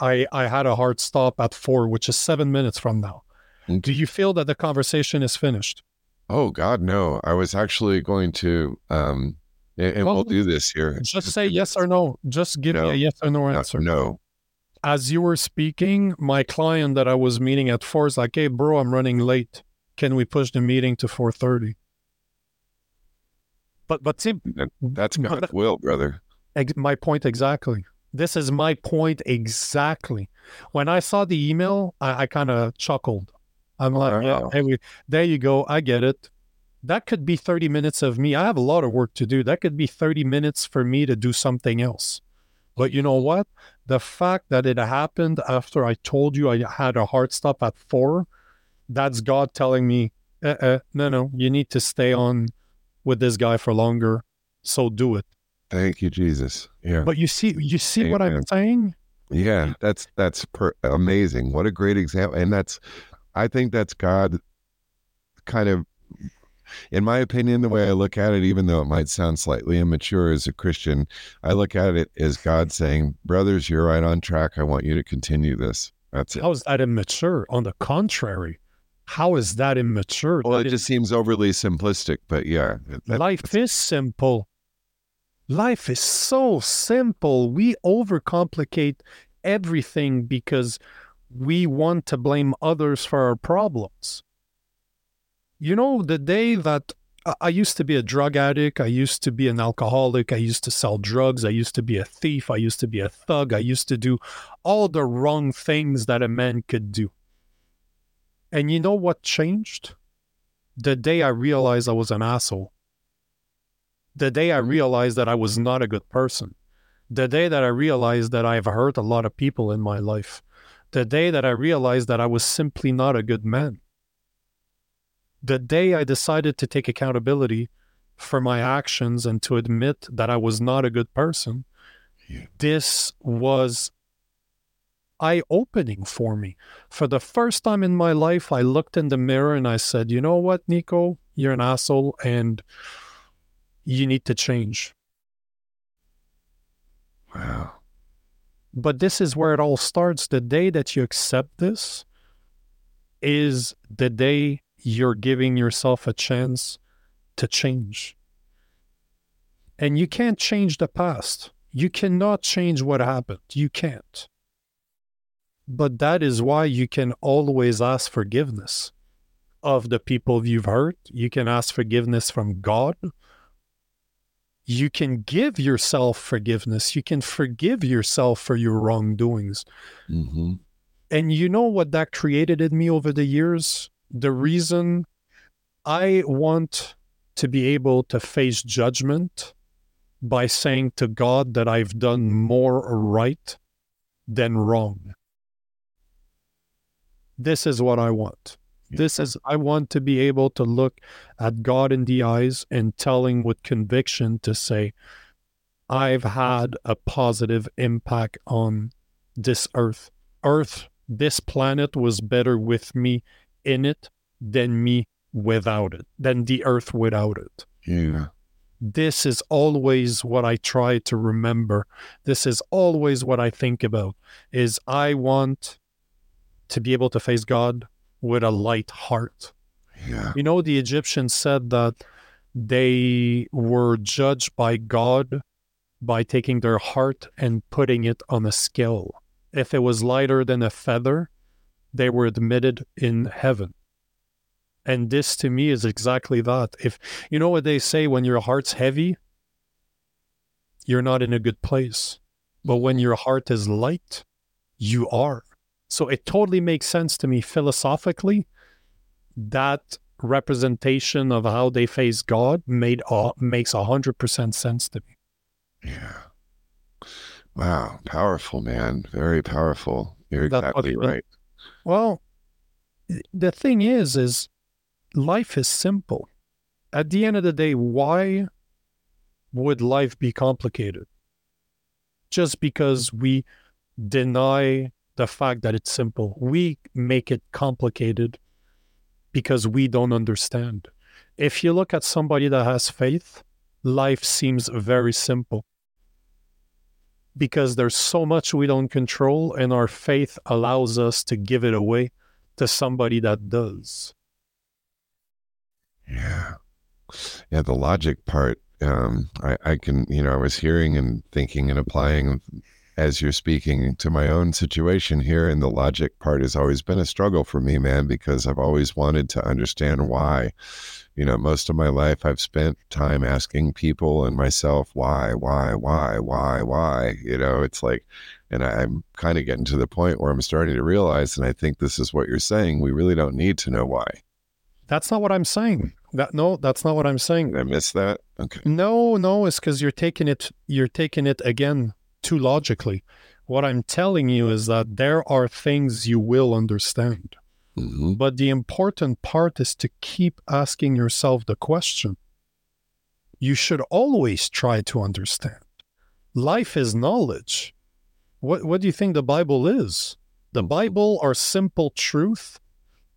I, I had a hard stop at four, which is seven minutes from now. Do you feel that the conversation is finished? Oh God, no! I was actually going to, um, and, and Well, we'll do this here. Just say yes or no. Just give No. me a yes or no answer. no. As you were speaking, my client that I was meeting at four is like, "Hey, bro, I'm running late. Can we push the meeting to 4:30?" But but see, That- That's but will, brother. ex- my point exactly. This is my point exactly. When I saw the email, I, I kind of chuckled. I'm like, yeah, hey, we, there you go. I get it. That could be 30 minutes of me. I have a lot of work to do. That could be 30 minutes for me to do something else. But you know what? The fact that it happened after I told you I had a hard stop at four, that's God telling me, uh, uh, no, no, you need to stay on with this guy for longer. So do it. Thank you, Jesus. Yeah, But you see, you see what I'm saying? yeah. That's that's per- amazing. What a great example. And that's, I think that's God, kind of, in my opinion, the way I look at it, even though it might sound slightly immature as a Christian, I look at it as God saying, "Brothers, you're right on track. I want you to continue this." That's it. How is that immature? On the contrary, how is that immature? Well, That it is- just seems overly simplistic, but yeah, that- life is simple. Life is so simple. We overcomplicate everything because we want to blame others for our problems. You know, the day that I- used to be a drug addict, I used to be an alcoholic, I used to sell drugs, I used to be a thief, I used to be a thug, I used to do all the wrong things that a man could do. And you know what changed? The day I realized I was an asshole. The day I mm-hmm. realized that I was not a good person, the day that I realized that I've hurt a lot of people in my life, the day that I realized that I was simply not a good man, the day I decided to take accountability for my actions and to admit that I was not a good person, Yeah. this was eye opening for me. For the first time in my life, I looked in the mirror and I said, You know what, Nico? You're an asshole and you need to change. wow. But this is where it all starts. The day that you accept this is the day you're giving yourself a chance to change. And you can't change the past. You cannot change what happened. You can't. But that is why you can always ask forgiveness of the people you've hurt. You can ask forgiveness from God. You can give yourself forgiveness. You can forgive yourself for your wrongdoings. hmm And you know what that created in me over the years? The reason I want to be able to face judgment by saying to God that I've done more right than wrong. This is what I want. This is, I want to be able to look at God in the eyes and telling with conviction to say, I've had a positive impact on this earth. Earth, this planet was better with me in it than me without it, than the earth without it. Yeah. This is always what I try to remember. This is always what I think about is I want to be able to face God with a light heart. Yeah. You know, the Egyptians said that they were judged by God by taking their heart and putting it on a scale. If it was lighter than a feather, they were admitted in heaven. And this to me is exactly that. If you know what they say, when your heart's heavy, you're not in a good place. But when your heart is light, you are. So it totally makes sense to me philosophically that representation of how they face God made uh, makes a hundred percent sense to me. Yeah. Wow. Powerful, man. Very powerful. You're exactly right. Well, the thing is, is life is simple. At the end of the day, why would life be complicated? Just because we deny the fact that it's simple. We make it complicated because we don't understand. If you look at somebody that has faith, life seems very simple because there's so much we don't control, and our faith allows us to give it away to somebody that does. Yeah. Yeah, the logic part, um, I, I can, you know, I was hearing and thinking and applying as you're speaking to my own situation here. And the logic part has always been a struggle for me, man, because I've always wanted to understand why. You know, most of my life I've spent time asking people and myself, why, why, why, why, why? You know, it's like, and I'm kind of getting to the point where I'm starting to realize, and I think this is what you're saying, we really don't need to know why. That's not what I'm saying. That no, that's not what I'm saying. Did I miss that. Okay. No, no, it's because you're taking it. You're taking it again too logically. What I'm telling you is that there are things you will understand. Mm-hmm. But the important part is to keep asking yourself the question. You should always try to understand. Life is knowledge. What, what do you think the Bible is? The Bible are simple truth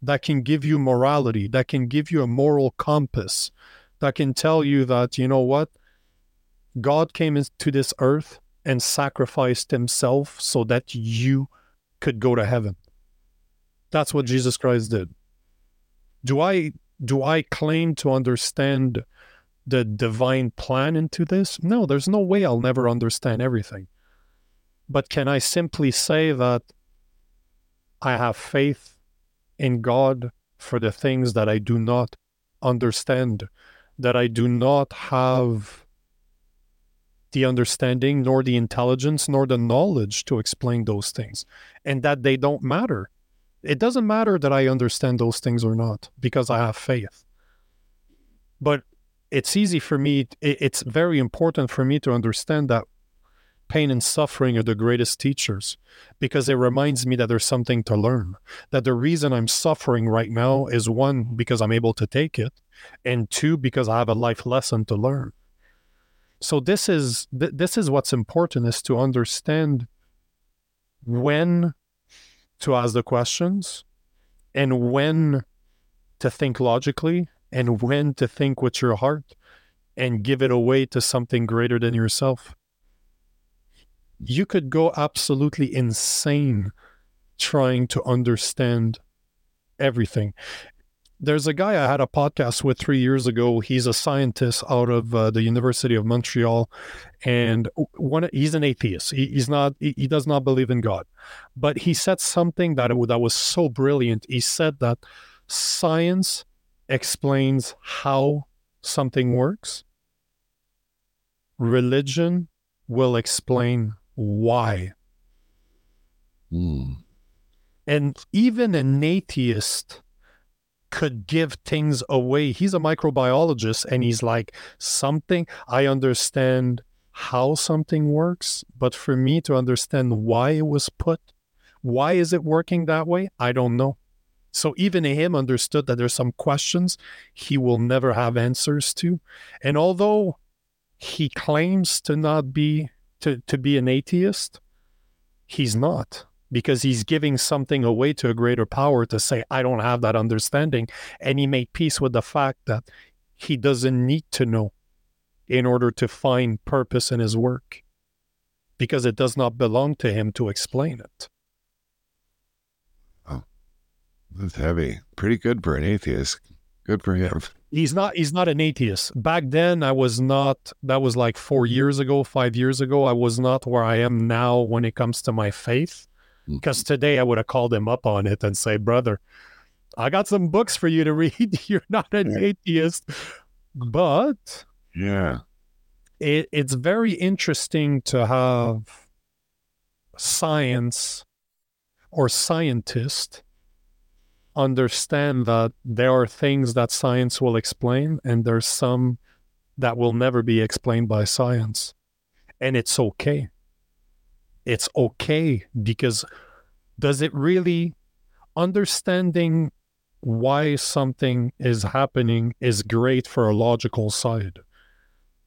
that can give you morality, that can give you a moral compass, that can tell you that, you know what? God came into this earth and sacrificed himself so that you could go to heaven. That's what Jesus Christ did. Do I do I claim to understand the divine plan into this? No, there's no way I'll never understand everything. But can I simply say that I have faith in God for the things that I do not understand, that I do not have the understanding, nor the intelligence, nor the knowledge to explain those things, and that they don't matter. It doesn't matter that I understand those things or not because I have faith. But it's easy for me, it's very important for me to understand that pain and suffering are the greatest teachers because it reminds me that there's something to learn. That the reason I'm suffering right now is one, because I'm able to take it, and two, because I have a life lesson to learn. So this is th- this is what's important is to understand when to ask the questions and when to think logically and when to think with your heart and give it away to something greater than yourself. You could go absolutely insane trying to understand everything there's a guy I had a podcast with three years ago. He's a scientist out of uh, the University of Montreal, and one he's an atheist. He, he's not. He, he, does not believe in God, but he said something that that was so brilliant. He said that science explains how something works. Religion will explain why. Mm. And even an atheist could give things away. He's a microbiologist and he's like, something, I understand how something works, but for me to understand why it was put, why is it working that way? I don't know. So even him understood that there's some questions he will never have answers to. And although he claims to not be to, to be an atheist, he's not because he's giving something away to a greater power to say, I don't have that understanding. And he made peace with the fact that he doesn't need to know in order to find purpose in his work because it does not belong to him to explain it. Oh, that's heavy. Pretty good for an atheist. Good for him. He's not he's not an atheist. Back then I was not that was like 4 years ago, 5 years ago. I was not where I am now when it comes to my faith. Mm. Because today I would have called him up on it and say, brother, I got some books for you to read. You're not an atheist, but Yeah. it, it's very interesting to have science or scientist understand that there are things that science will explain and there's some that will never be explained by science. And it's okay it's okay because does it really understanding why something is happening is great for a logical side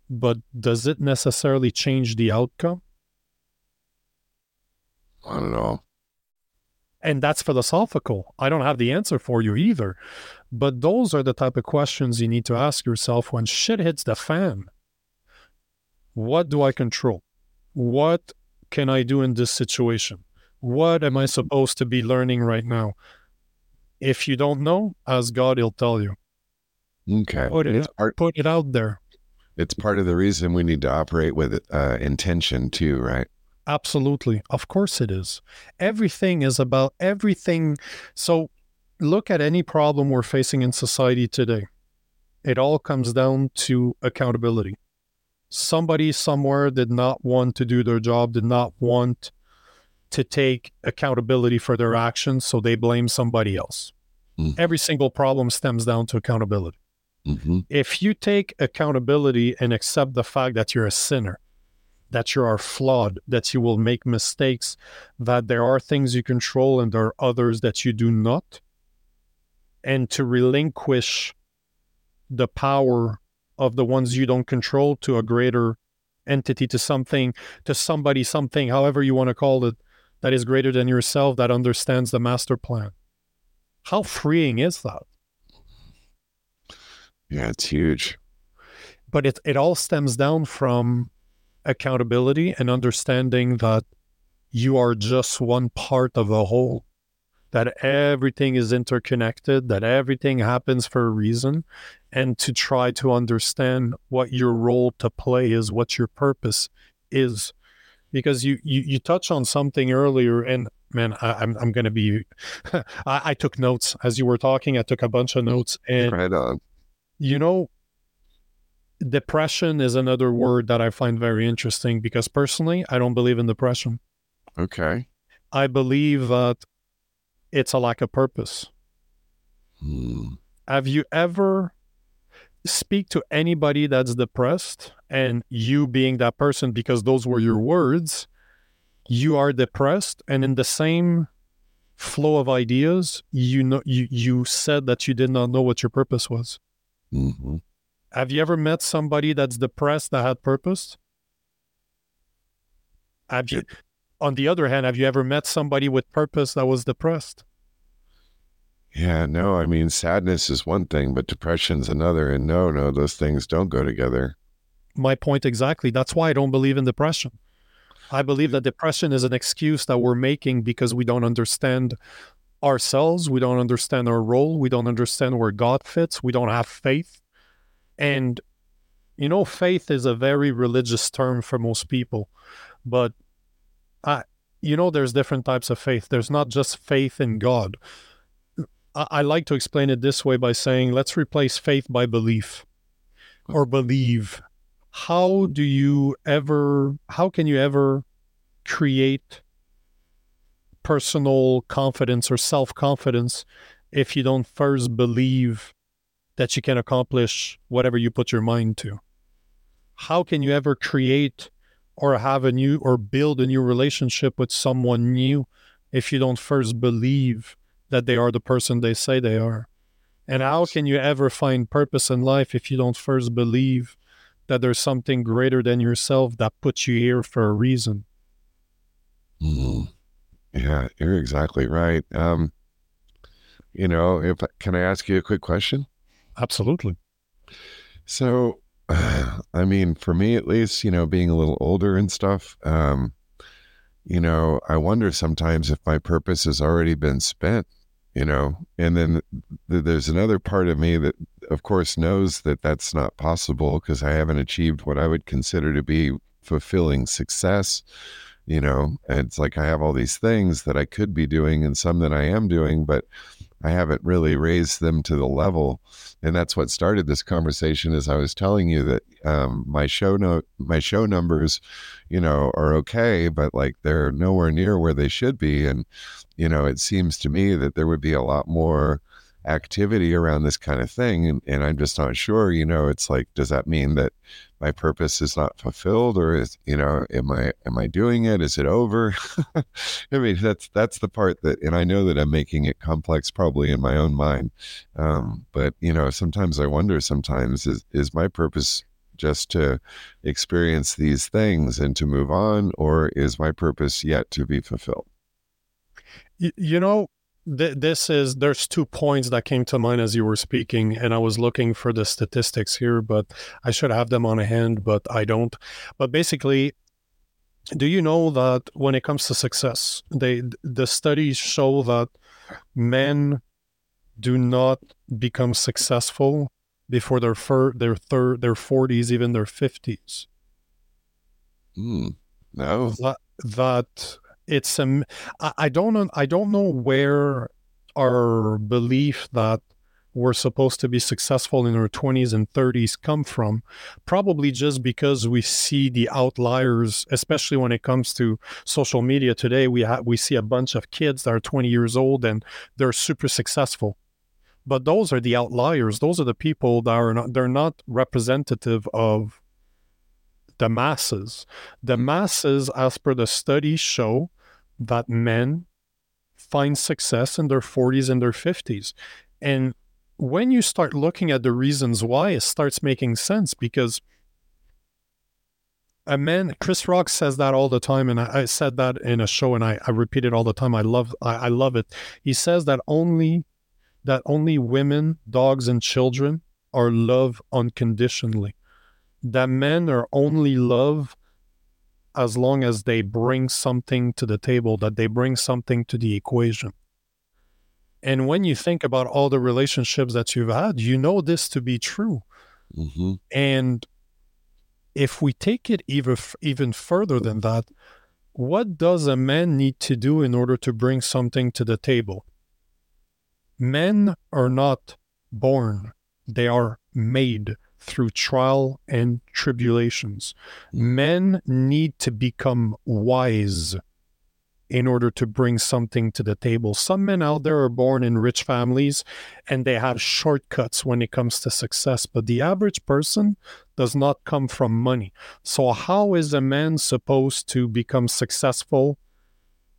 but does it necessarily change the outcome I don't know. and that's philosophical. I don't have the answer for you either. But those are the type of questions you need to ask yourself when shit hits the fan. What do I control? What can I do in this situation? What am I supposed to be learning right now? If you don't know, ask God, He'll tell you. Okay. Put it, It's part, put it out there. it's part of the reason we need to operate with uh, intention too, right? Absolutely. Of course it is. Everything is about everything. So look at any problem we're facing in society today. It all comes down to accountability. Somebody somewhere did not want to do their job, did not want to take accountability for their actions, so they blame somebody else. Mm. Every single problem stems down to accountability hmm if you take accountability and accept the fact that you're a sinner, that you are flawed, that you will make mistakes, that there are things you control and there are others that you do not, and to relinquish the power of the ones you don't control to a greater entity, to something, to somebody, something, however you want to call it, that is greater than yourself, that understands the master plan. How freeing is that? Yeah, it's huge. but it, it all stems down from accountability and understanding that you are just one part of a whole that everything is interconnected that everything happens for a reason and to try to understand what your role to play is what your purpose is because you you, you touch on something earlier and man I, i'm, I'm going to be I, I took notes as you were talking i took a bunch of notes and Right on. you know, depression is another word that I find very interesting because personally, I don't believe in depression. Okay. I believe that it's a lack of purpose. Hmm. Have you ever speak to anybody that's depressed and you being that person because those were your words, you are depressed and in the same flow of ideas, you know you you said that you did not know what your purpose was. hmm Have you ever met somebody that's depressed that had purpose? Have you, on the other hand, have you ever met somebody with purpose that was depressed? Yeah, no, I mean, sadness is one thing, but depression's another. And no, no, those things don't go together. My point exactly. That's why I don't believe in depression. I believe that depression is an excuse that we're making because we don't understand ourselves, we don't understand our role, we don't understand where God fits, we don't have faith. And, you know, faith is a very religious term for most people. But, I, you know, there's different types of faith. There's not just faith in God. I, I like to explain it this way by saying, let's replace faith by belief or believe. How do you ever, how can you ever create personal confidence or self confidence if you don't first believe that you can accomplish whatever you put your mind to? How can you ever create or have a new or build a new relationship with someone new if you don't first believe that they are the person they say they are? And how can you ever find purpose in life if you don't first believe that there's something greater than yourself that puts you here for a reason? Mhm. Yeah, you're exactly right. Um, you know, if can I ask you a quick question? Absolutely. So, I mean, for me at least, you know, being a little older and stuff, um, you know, I wonder sometimes if my purpose has already been spent, you know, and then th- there's another part of me that, of course, knows that that's not possible because I haven't achieved what I would consider to be fulfilling success. You know, and it's like I have all these things that I could be doing and some that I am doing, but I haven't really raised them to the level. And that's what started this conversation as I was telling you that um, my show note my show numbers, you know, are okay, but like they're nowhere near where they should be. And, you know, it seems to me that there would be a lot more activity around this kind of thing and, and i'm just not sure you know it's like does that mean that my purpose is not fulfilled or is you know am i am i doing it? Is it over? I mean that's that's the part that and i know that i'm making it complex probably in my own mind um, but you know sometimes i wonder sometimes is is my purpose just to experience these things and to move on or is my purpose yet to be fulfilled? You, you know th- this is there's two points that came to mind as you were speaking and i was looking for the statistics here but i should have them on hand but i don't. But basically do you know that when it comes to success they the studies show that men do not become successful before their fir- their third their 40s even their 50s mm, no. That, that it's um I, don't know I don't know where our belief that we're supposed to be successful in our 20s and 30s come from. Probably just because we see the outliers especially when it comes to social media today. We have we see a bunch of kids that are 20 years old and they're super successful. But those are the outliers. Those are the people that are not they're not representative of the masses. The mm. masses as per the studies show that men find success in their 40s and their 50s. And when you start looking at the reasons why, it starts making sense because a man, Chris Rock says that all the time, and I, said that in a show, and I, I repeat it all the time. I love, I, I love it. He says that only that only women, dogs, and children are loved unconditionally. That men are only loved as long as they bring something to the table, that they bring something to the equation. And when you think about all the relationships that you've had, you know this to be true. Mm-hmm. And if we take it even even further than that, what does a man need to do in order to bring something to the table? Men are not born; they are made through trial and tribulations. Men need to become wise in order to bring something to the table. Some men out there are born in rich families and they have shortcuts when it comes to success, but the average person does not come from money. So, how is a man supposed to become successful?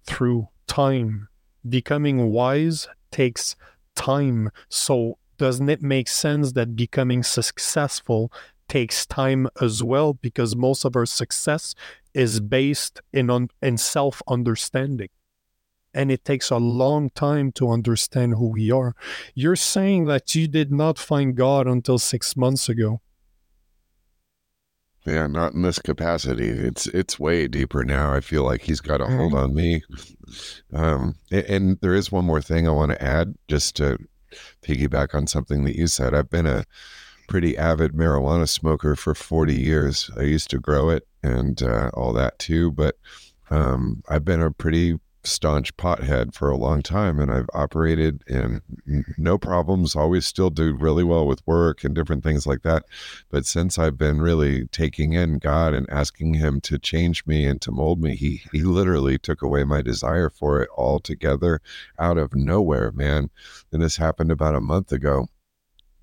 Through time. Becoming wise takes time. So, doesn't it make sense that becoming successful takes time as well? Because most of our success is based in on in self-understanding. And it takes a long time to understand who we are. You're saying that you did not find god until 6 months ago. Yeah not in this capacity. It's it's way deeper now. I feel like he's got a hold mm-hmm. on me. Um and, and there is one more thing i want to add just to piggyback on something that you said. I've been a pretty avid marijuana smoker for 40 years. I used to grow it and uh, all that too, but um, I've been a pretty staunch pothead for a long time and I've operated in no problems, always still do really well with work and different things like that. But since I've been really taking in God and asking him to change me and to mold me, he he literally took away my desire for it altogether out of nowhere, man. And this happened about a month ago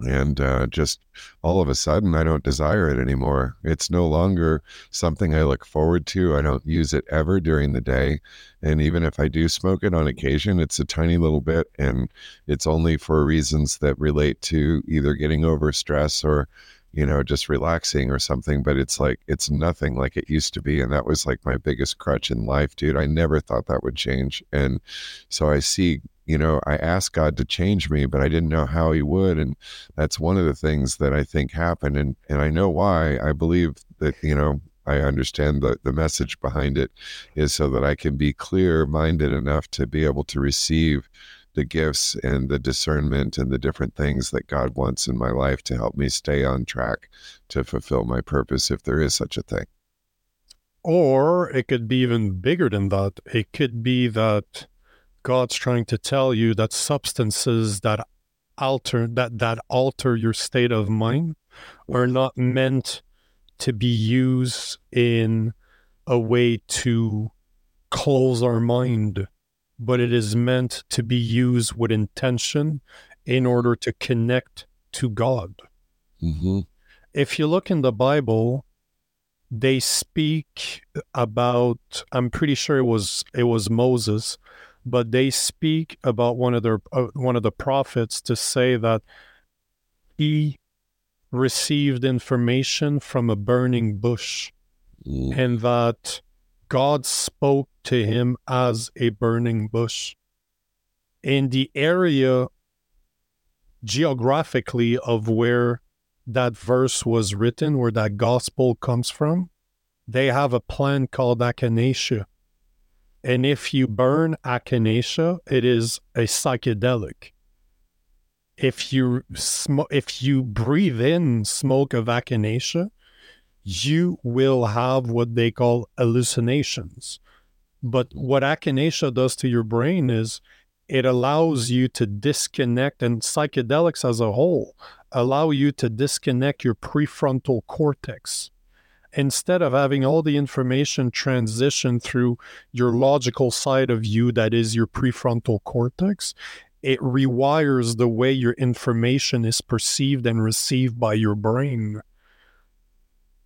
and uh, just all of a sudden i don't desire it anymore. It's no longer something i look forward to i don't use it ever during the day and even if i do smoke it on occasion it's a tiny little bit and it's only for reasons that relate to either getting over stress or you know just relaxing or something but it's like it's nothing like it used to be and that was like my biggest crutch in life dude. I never thought that would change and so i see you know, I asked God to change me, but I didn't know how He would, and that's one of the things that I think happened, and and I know why. I believe that you know I understand the the message behind it is so that I can be clear minded enough to be able to receive the gifts and the discernment and the different things that God wants in my life to help me stay on track to fulfill my purpose, if there is such a thing. Or it could be even bigger than that. It could be that God's trying to tell you that substances that alter that that alter your state of mind are not meant to be used in a way to close our mind, but it is meant to be used with intention in order to connect to God. Mm-hmm. If you look in the Bible, they speak about. I'm pretty sure it was it was Moses, but they speak about one of their uh, one of the prophets to say that he received information from a burning bush Mm. and that God spoke to him as a burning bush. In the area geographically of where that verse was written, where that gospel comes from, they have a plant called echinacea. And if you burn echinacea, it is a psychedelic. If you sm- if you breathe in smoke of echinacea, you will have what they call hallucinations. But what echinacea does to your brain is it allows you to disconnect, and psychedelics as a whole allow you to disconnect your prefrontal cortex. Instead of having all the information transition through your logical side of you, that is your prefrontal cortex, it rewires the way your information is perceived and received by your brain.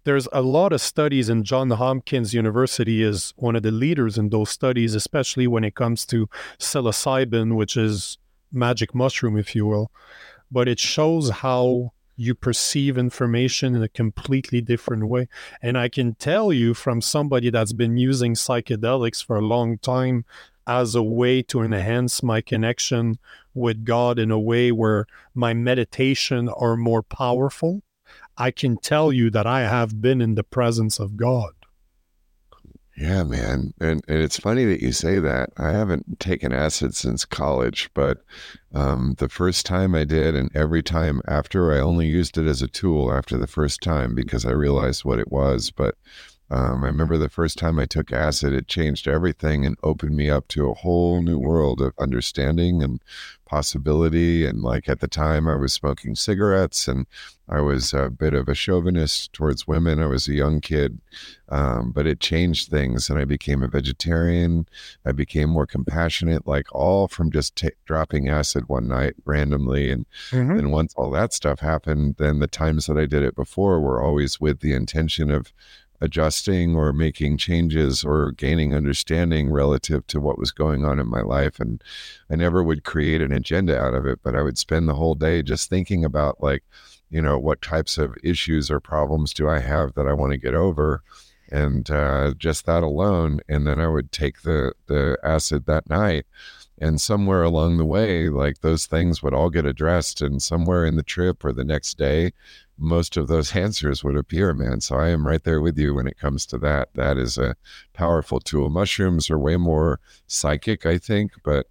There's a lot of studies and john hopkins university is one of the leaders in those studies especially when it comes to psilocybin which is magic mushroom if you will. But it shows how you perceive information in a completely different way and i can tell you from somebody that's been using psychedelics for a long time as a way to enhance my connection with god in a way where my meditation are more powerful I can tell you that I have been in the presence of God. Yeah, man. And, and it's funny that you say that. I haven't taken acid since college, but um, the first time I did, and every time after, I only used it as a tool after the first time because I realized what it was. But um, I remember the first time I took acid, it changed everything and opened me up to a whole new world of understanding and possibility. And like at the time, I was smoking cigarettes and I was a bit of a chauvinist towards women. I was a young kid, um, but it changed things. And I became a vegetarian. I became more compassionate, like all from just t- dropping acid one night randomly. And Mm-hmm. then once all that stuff happened, then the times that I did it before were always with the intention of adjusting or making changes or gaining understanding relative to what was going on in my life and I never would create an agenda out of it but I would spend the whole day just thinking about like you know what types of issues or problems do I have that I want to get over and uh, just that alone and then I would take the the acid that night and somewhere along the way like those things would all get addressed and somewhere in the trip or the next day most of those answers would appear, man. So I am right there with you when it comes to that. That is a powerful tool. Mushrooms are way more psychic, I think, but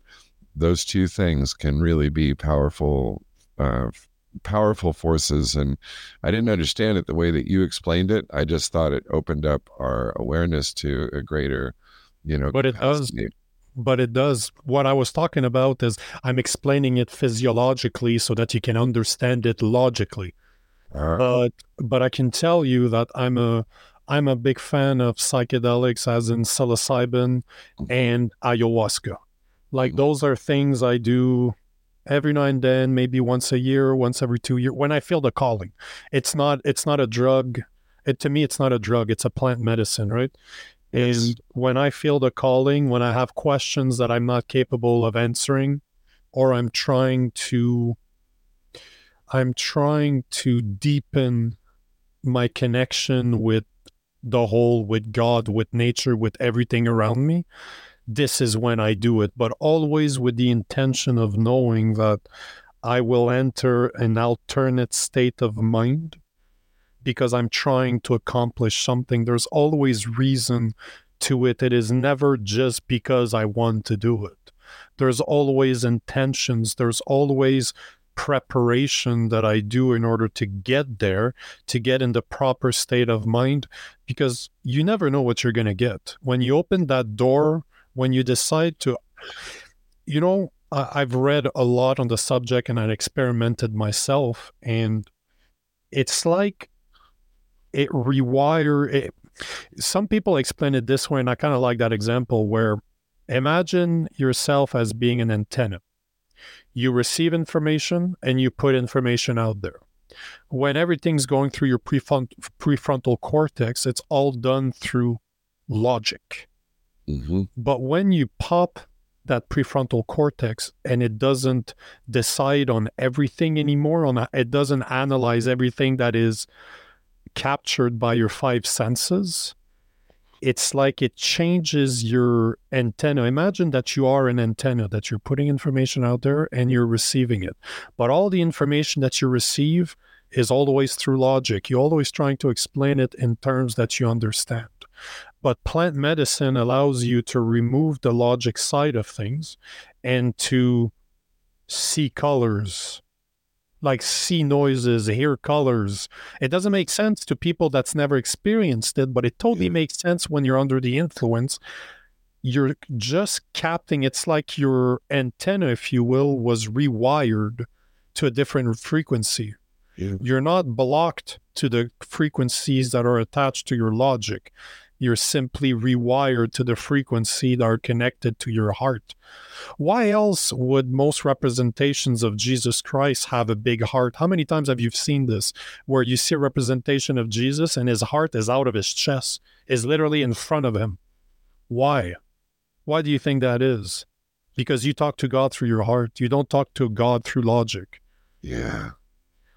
those two things can really be powerful, uh, powerful forces. And I didn't understand it the way that you explained it. I just thought it opened up our awareness to a greater, you know, But it does. But it does. What I was talking about is I'm explaining it physiologically so that you can understand it logically. Uh, But but I can tell you that I'm a I'm a big fan of psychedelics, as in psilocybin and ayahuasca. Like those are things I do every now and then, maybe once a year, once every two years, when I feel the calling. It's not it's not a drug. It to me, it's not a drug. It's a plant medicine, right? Yes. And when I feel the calling, when I have questions that I'm not capable of answering, or I'm trying to I'm trying to deepen my connection with the whole, with God, with nature, with everything around me. This is when I do it, but always with the intention of knowing that I will enter an alternate state of mind because I'm trying to accomplish something. There's always reason to it. It is never just because I want to do it. There's always intentions. There's always preparation that I do in order to get there, to get in the proper state of mind, because you never know what you're going to get. When you open that door, when you decide to, you know, I, have read a lot on the subject and I've experimented myself, and it's like it rewire it. Some people explain it this way, and I kind of like that example where imagine yourself as being an antenna. You receive information and you put information out there. When everything's going through your prefront- prefrontal cortex, it's all done through logic. Mm-hmm. But when you pop that prefrontal cortex and it doesn't decide on everything anymore, on a, it doesn't analyze everything that is captured by your five senses, it's like it changes your antenna. Imagine that you are an antenna, that you're putting information out there and you're receiving it. But all the information that you receive is always through logic. You're always trying to explain it in terms that you understand. But plant medicine allows you to remove the logic side of things and to see colors, like see noises, hear colors. It doesn't make sense to people that's never experienced it, but it totally makes sense when you're under the influence. You're just capting, it's like your antenna, if you will, was rewired to a different frequency. Yeah. You're not blocked to the frequencies that are attached to your logic you're simply rewired to the frequency that are connected to your heart. Why else would most representations of Jesus Christ have a big heart? How many times have you seen this where you see a representation of Jesus and his heart is out of his chest, is literally in front of him? Why? Why do you think that is? Because you talk to God through your heart. You don't talk to God through logic. Yeah.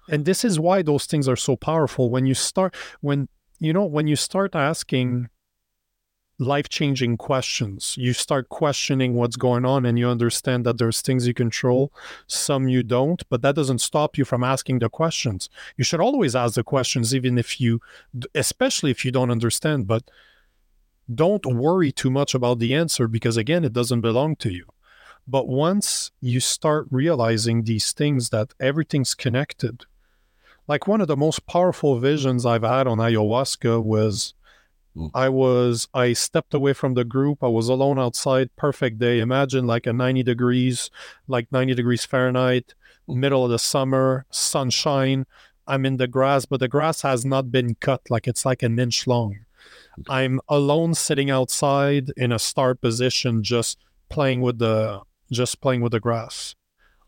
And this is why those things are so powerful. When you start, when, you know, when you start asking life changing questions. You start questioning what's going on and you understand that there's things you control, some you don't, but that doesn't stop you from asking the questions. You should always ask the questions, even if you, especially if you don't understand, but don't worry too much about the answer because, again, it doesn't belong to you. But once you start realizing these things that everything's connected, like one of the most powerful visions I've had on ayahuasca was. Mm. I was, I stepped away from the group. I was alone outside. Perfect day. Imagine like a 90 degrees, like 90 degrees Fahrenheit, mm. middle of the summer, sunshine. I'm in the grass, but the grass has not been cut. Like it's like an inch long. Mm. I'm alone sitting outside in a star position, just playing with the, just playing with the grass.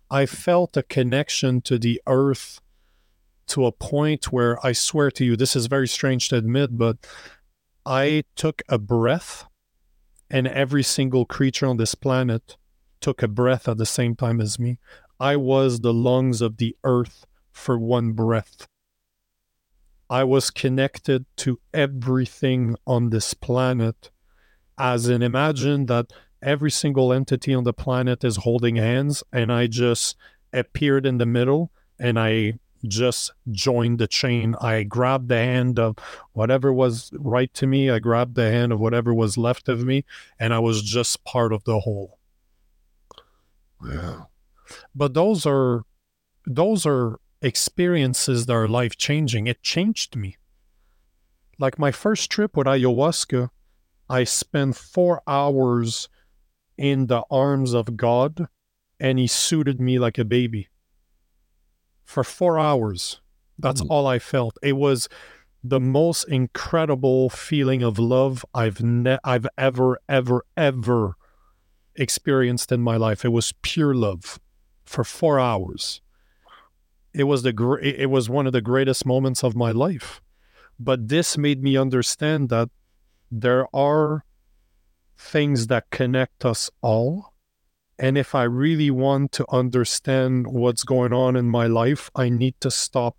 I felt a connection to the earth to a point where I swear to you, this is very strange to admit, but I took a breath, and every single creature on this planet took a breath at the same time as me. I was the lungs of the earth for one breath. I was connected to everything on this planet. As in, imagine that every single entity on the planet is holding hands, and I just appeared in the middle and I just joined the chain. I grabbed the hand of whatever was right to me. I grabbed the hand of whatever was left of me, and I was just part of the whole. Yeah. But those are those are experiences that are life changing. It changed me. Like my first trip with ayahuasca, I spent four hours in the arms of God, and He suited me like a baby for four hours. That's mm. all I felt. It was the most incredible feeling of love I've ne- I've ever ever ever experienced in my life. It was pure love for 4 hours. It was the gr- it was one of the greatest moments of my life. But this made me understand that there are things that connect us all and if I really want to understand what's going on in my life, I need to stop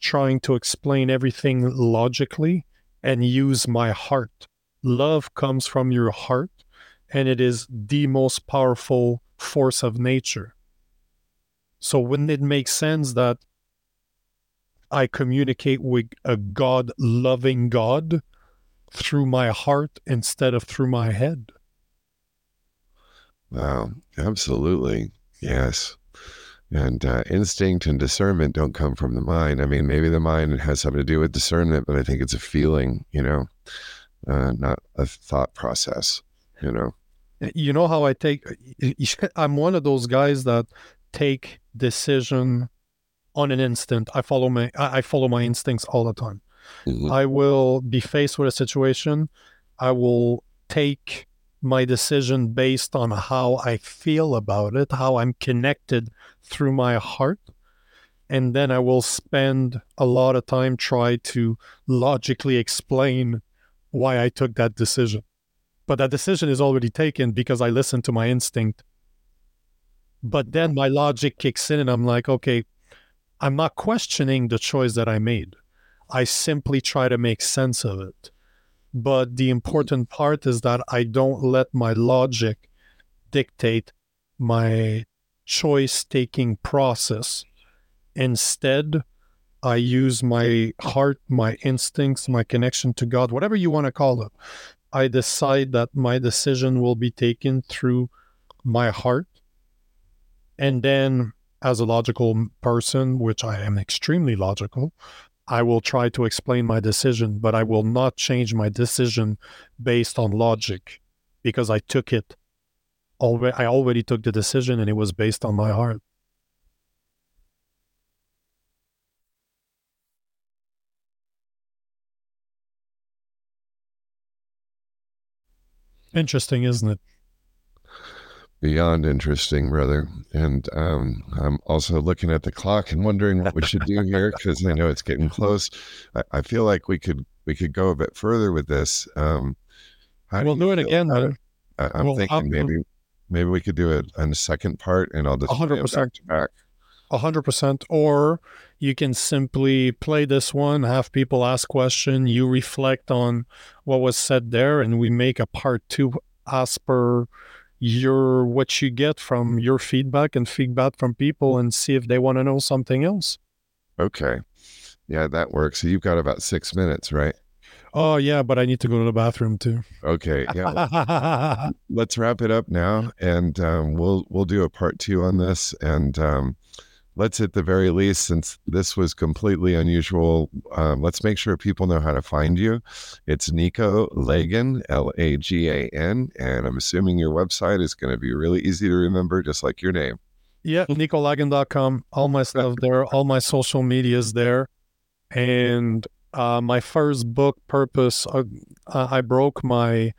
trying to explain everything logically and use my heart. Love comes from your heart, and it is the most powerful force of nature. So, wouldn't it make sense that I communicate with a God loving God through my heart instead of through my head? Wow, absolutely. Yes. And uh, instinct and discernment don't come from the mind. I mean, maybe the mind has something to do with discernment, but I think it's a feeling, you know, uh, not a thought process, you know. you know how I take I'm one of those guys that take decision on an instant. I follow my I follow my instincts all the time. Mm-hmm. I will be faced with a situation. I will take my decision based on how I feel about it, how I'm connected through my heart. And then I will spend a lot of time try to logically explain why I took that decision. But that decision is already taken because I listened to my instinct. But then my logic kicks in and I'm like, okay, I'm not questioning the choice that I made. I simply try to make sense of it. But the important part is that I don't let my logic dictate my choice taking process. Instead, I use my heart, my instincts, my connection to God, whatever you want to call it. I decide that my decision will be taken through my heart. And then, as a logical person, which I am extremely logical, I will try to explain my decision, but I will not change my decision based on logic because I took it already. I already took the decision and it was based on my heart. Interesting, isn't it? Beyond interesting, brother. And um, I'm also looking at the clock and wondering what we should do here because I know it's getting close. I, I, feel like we could we could go a bit further with this. Um, we'll do, do it again. Brother. I, am we'll thinking maybe maybe we could do it on a second part, and I'll just 100 percent back. hundred percent, or you can simply play this one, have people ask question, you reflect on what was said there, and we make a part two as per your what you get from your feedback and feedback from people and see if they want to know something else. Okay. Yeah, that works. So you've got about six minutes, right? Oh yeah, but I need to go to the bathroom too. Okay, yeah. Let's wrap it up now, and um, we'll we'll do a part two on this, and um, let's at the very least, since this was completely unusual, um, let's make sure people know how to find you. It's Nico Lagan, L A G A N, and I'm assuming your website is going to be really easy to remember, just like your name. Yeah, nicolagan.com. All my stuff there, all my social media is there. And uh, my first book, Purpose, uh, I broke my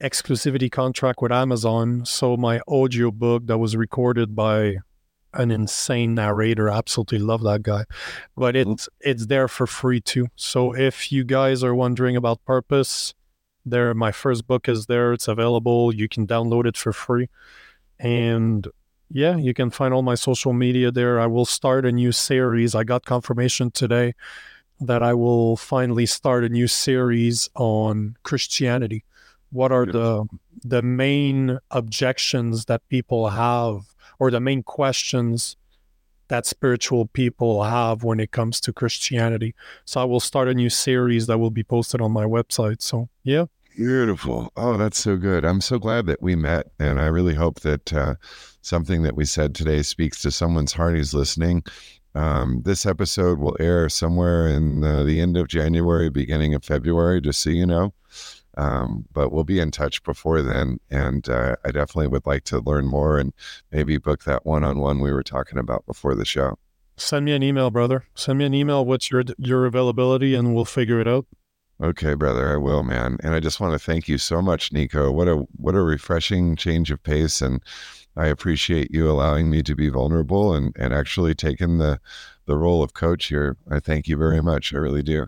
exclusivity contract with Amazon. So my audio book that was recorded by an insane narrator. Absolutely love that guy. But mm-hmm. it's it's there for free too. So if you guys are wondering about purpose, there my first book is there. It's available. You can download it for free. And yeah, you can find all my social media there. I will start a new series. I got confirmation today that I will finally start a new series on Christianity. What are the the main objections that people have or the main questions that spiritual people have when it comes to Christianity. So I will start a new series that will be posted on my website. So, yeah. Beautiful. Oh, that's so good. I'm so glad that we met. And I really hope that uh, something that we said today speaks to someone's heart who's listening. Um, this episode will air somewhere in uh, the end of January, beginning of February, just so you know. Um, but we'll be in touch before then. And uh, I definitely would like to learn more and maybe book that one on one we were talking about before the show. Send me an email, brother. Send me an email. What's your your availability, and we'll figure it out. Okay, brother, I will, man. And I just want to thank you so much, Nico. What a what a refreshing change of pace, and I appreciate you allowing me to be vulnerable and and actually taking the the role of coach here. I thank you very much. I really do.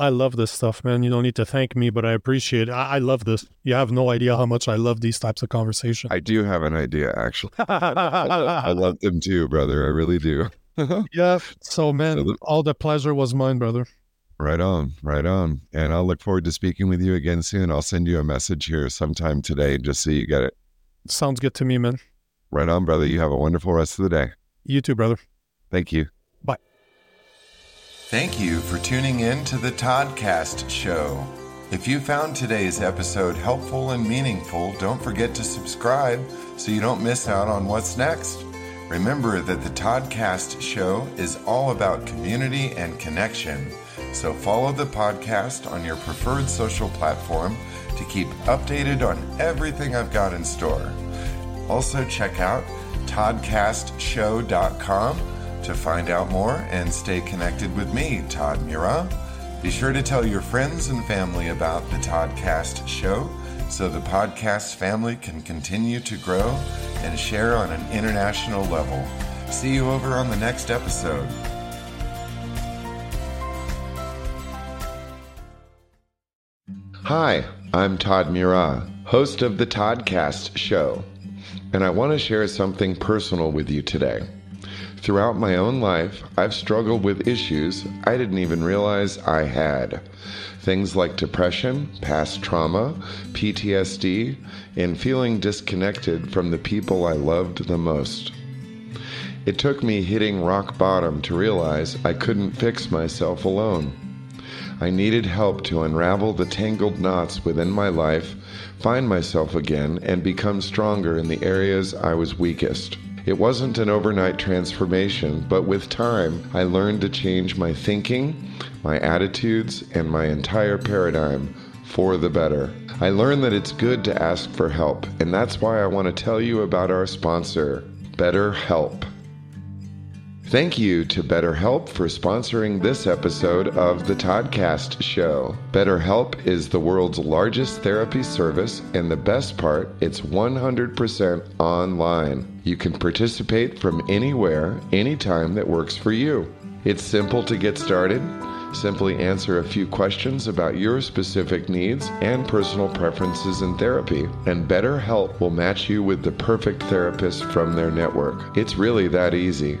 I love this stuff, man. You don't need to thank me, but I appreciate it. I, I love this. You have no idea how much I love these types of conversations. I do have an idea, actually. I love them too, brother. I really do. yeah. So, man, all the pleasure was mine, brother. Right on, right on. And I'll look forward to speaking with you again soon. I'll send you a message here sometime today just so you get it. Sounds good to me, man. Right on, brother. You have a wonderful rest of the day. You too, brother. Thank you. Thank you for tuning in to the Toddcast Show. If you found today's episode helpful and meaningful, don't forget to subscribe so you don't miss out on what's next. Remember that the Toddcast Show is all about community and connection, so follow the podcast on your preferred social platform to keep updated on everything I've got in store. Also, check out ToddCastShow.com to find out more and stay connected with me, Todd Murat. Be sure to tell your friends and family about the Toddcast Show so the podcast family can continue to grow and share on an international level. See you over on the next episode. Hi, I'm Todd Murat, host of the Toddcast Show, and I want to share something personal with you today. Throughout my own life, I've struggled with issues I didn't even realize I had. Things like depression, past trauma, PTSD, and feeling disconnected from the people I loved the most. It took me hitting rock bottom to realize I couldn't fix myself alone. I needed help to unravel the tangled knots within my life, find myself again, and become stronger in the areas I was weakest. It wasn't an overnight transformation, but with time, I learned to change my thinking, my attitudes, and my entire paradigm for the better. I learned that it's good to ask for help, and that's why I want to tell you about our sponsor, BetterHelp. Thank you to BetterHelp for sponsoring this episode of the Toddcast Show. BetterHelp is the world's largest therapy service, and the best part, it's 100% online. You can participate from anywhere, anytime that works for you. It's simple to get started. Simply answer a few questions about your specific needs and personal preferences in therapy, and BetterHelp will match you with the perfect therapist from their network. It's really that easy.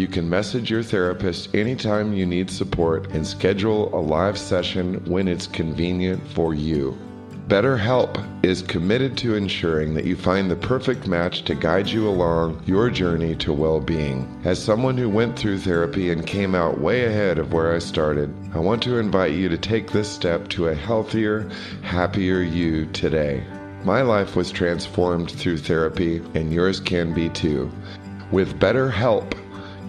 You can message your therapist anytime you need support and schedule a live session when it's convenient for you. BetterHelp is committed to ensuring that you find the perfect match to guide you along your journey to well being. As someone who went through therapy and came out way ahead of where I started, I want to invite you to take this step to a healthier, happier you today. My life was transformed through therapy, and yours can be too. With BetterHelp,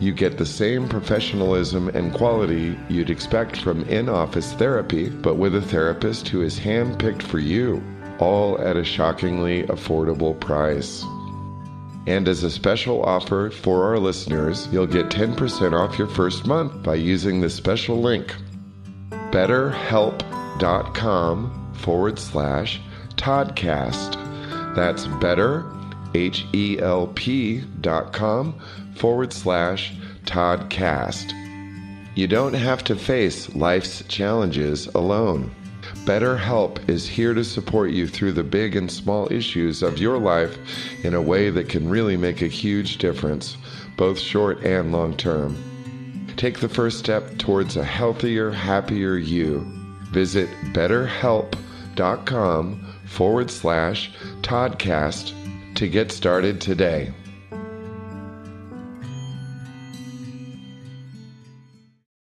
you get the same professionalism and quality you'd expect from in office therapy, but with a therapist who is handpicked for you, all at a shockingly affordable price. And as a special offer for our listeners, you'll get 10% off your first month by using the special link betterhelp.com forward slash Toddcast. That's better, H E L P dot com forward slash Toddcast. You don't have to face life's challenges alone. BetterHelp is here to support you through the big and small issues of your life in a way that can really make a huge difference, both short and long term. Take the first step towards a healthier, happier you. Visit betterhelp.com forward slash Toddcast to get started today.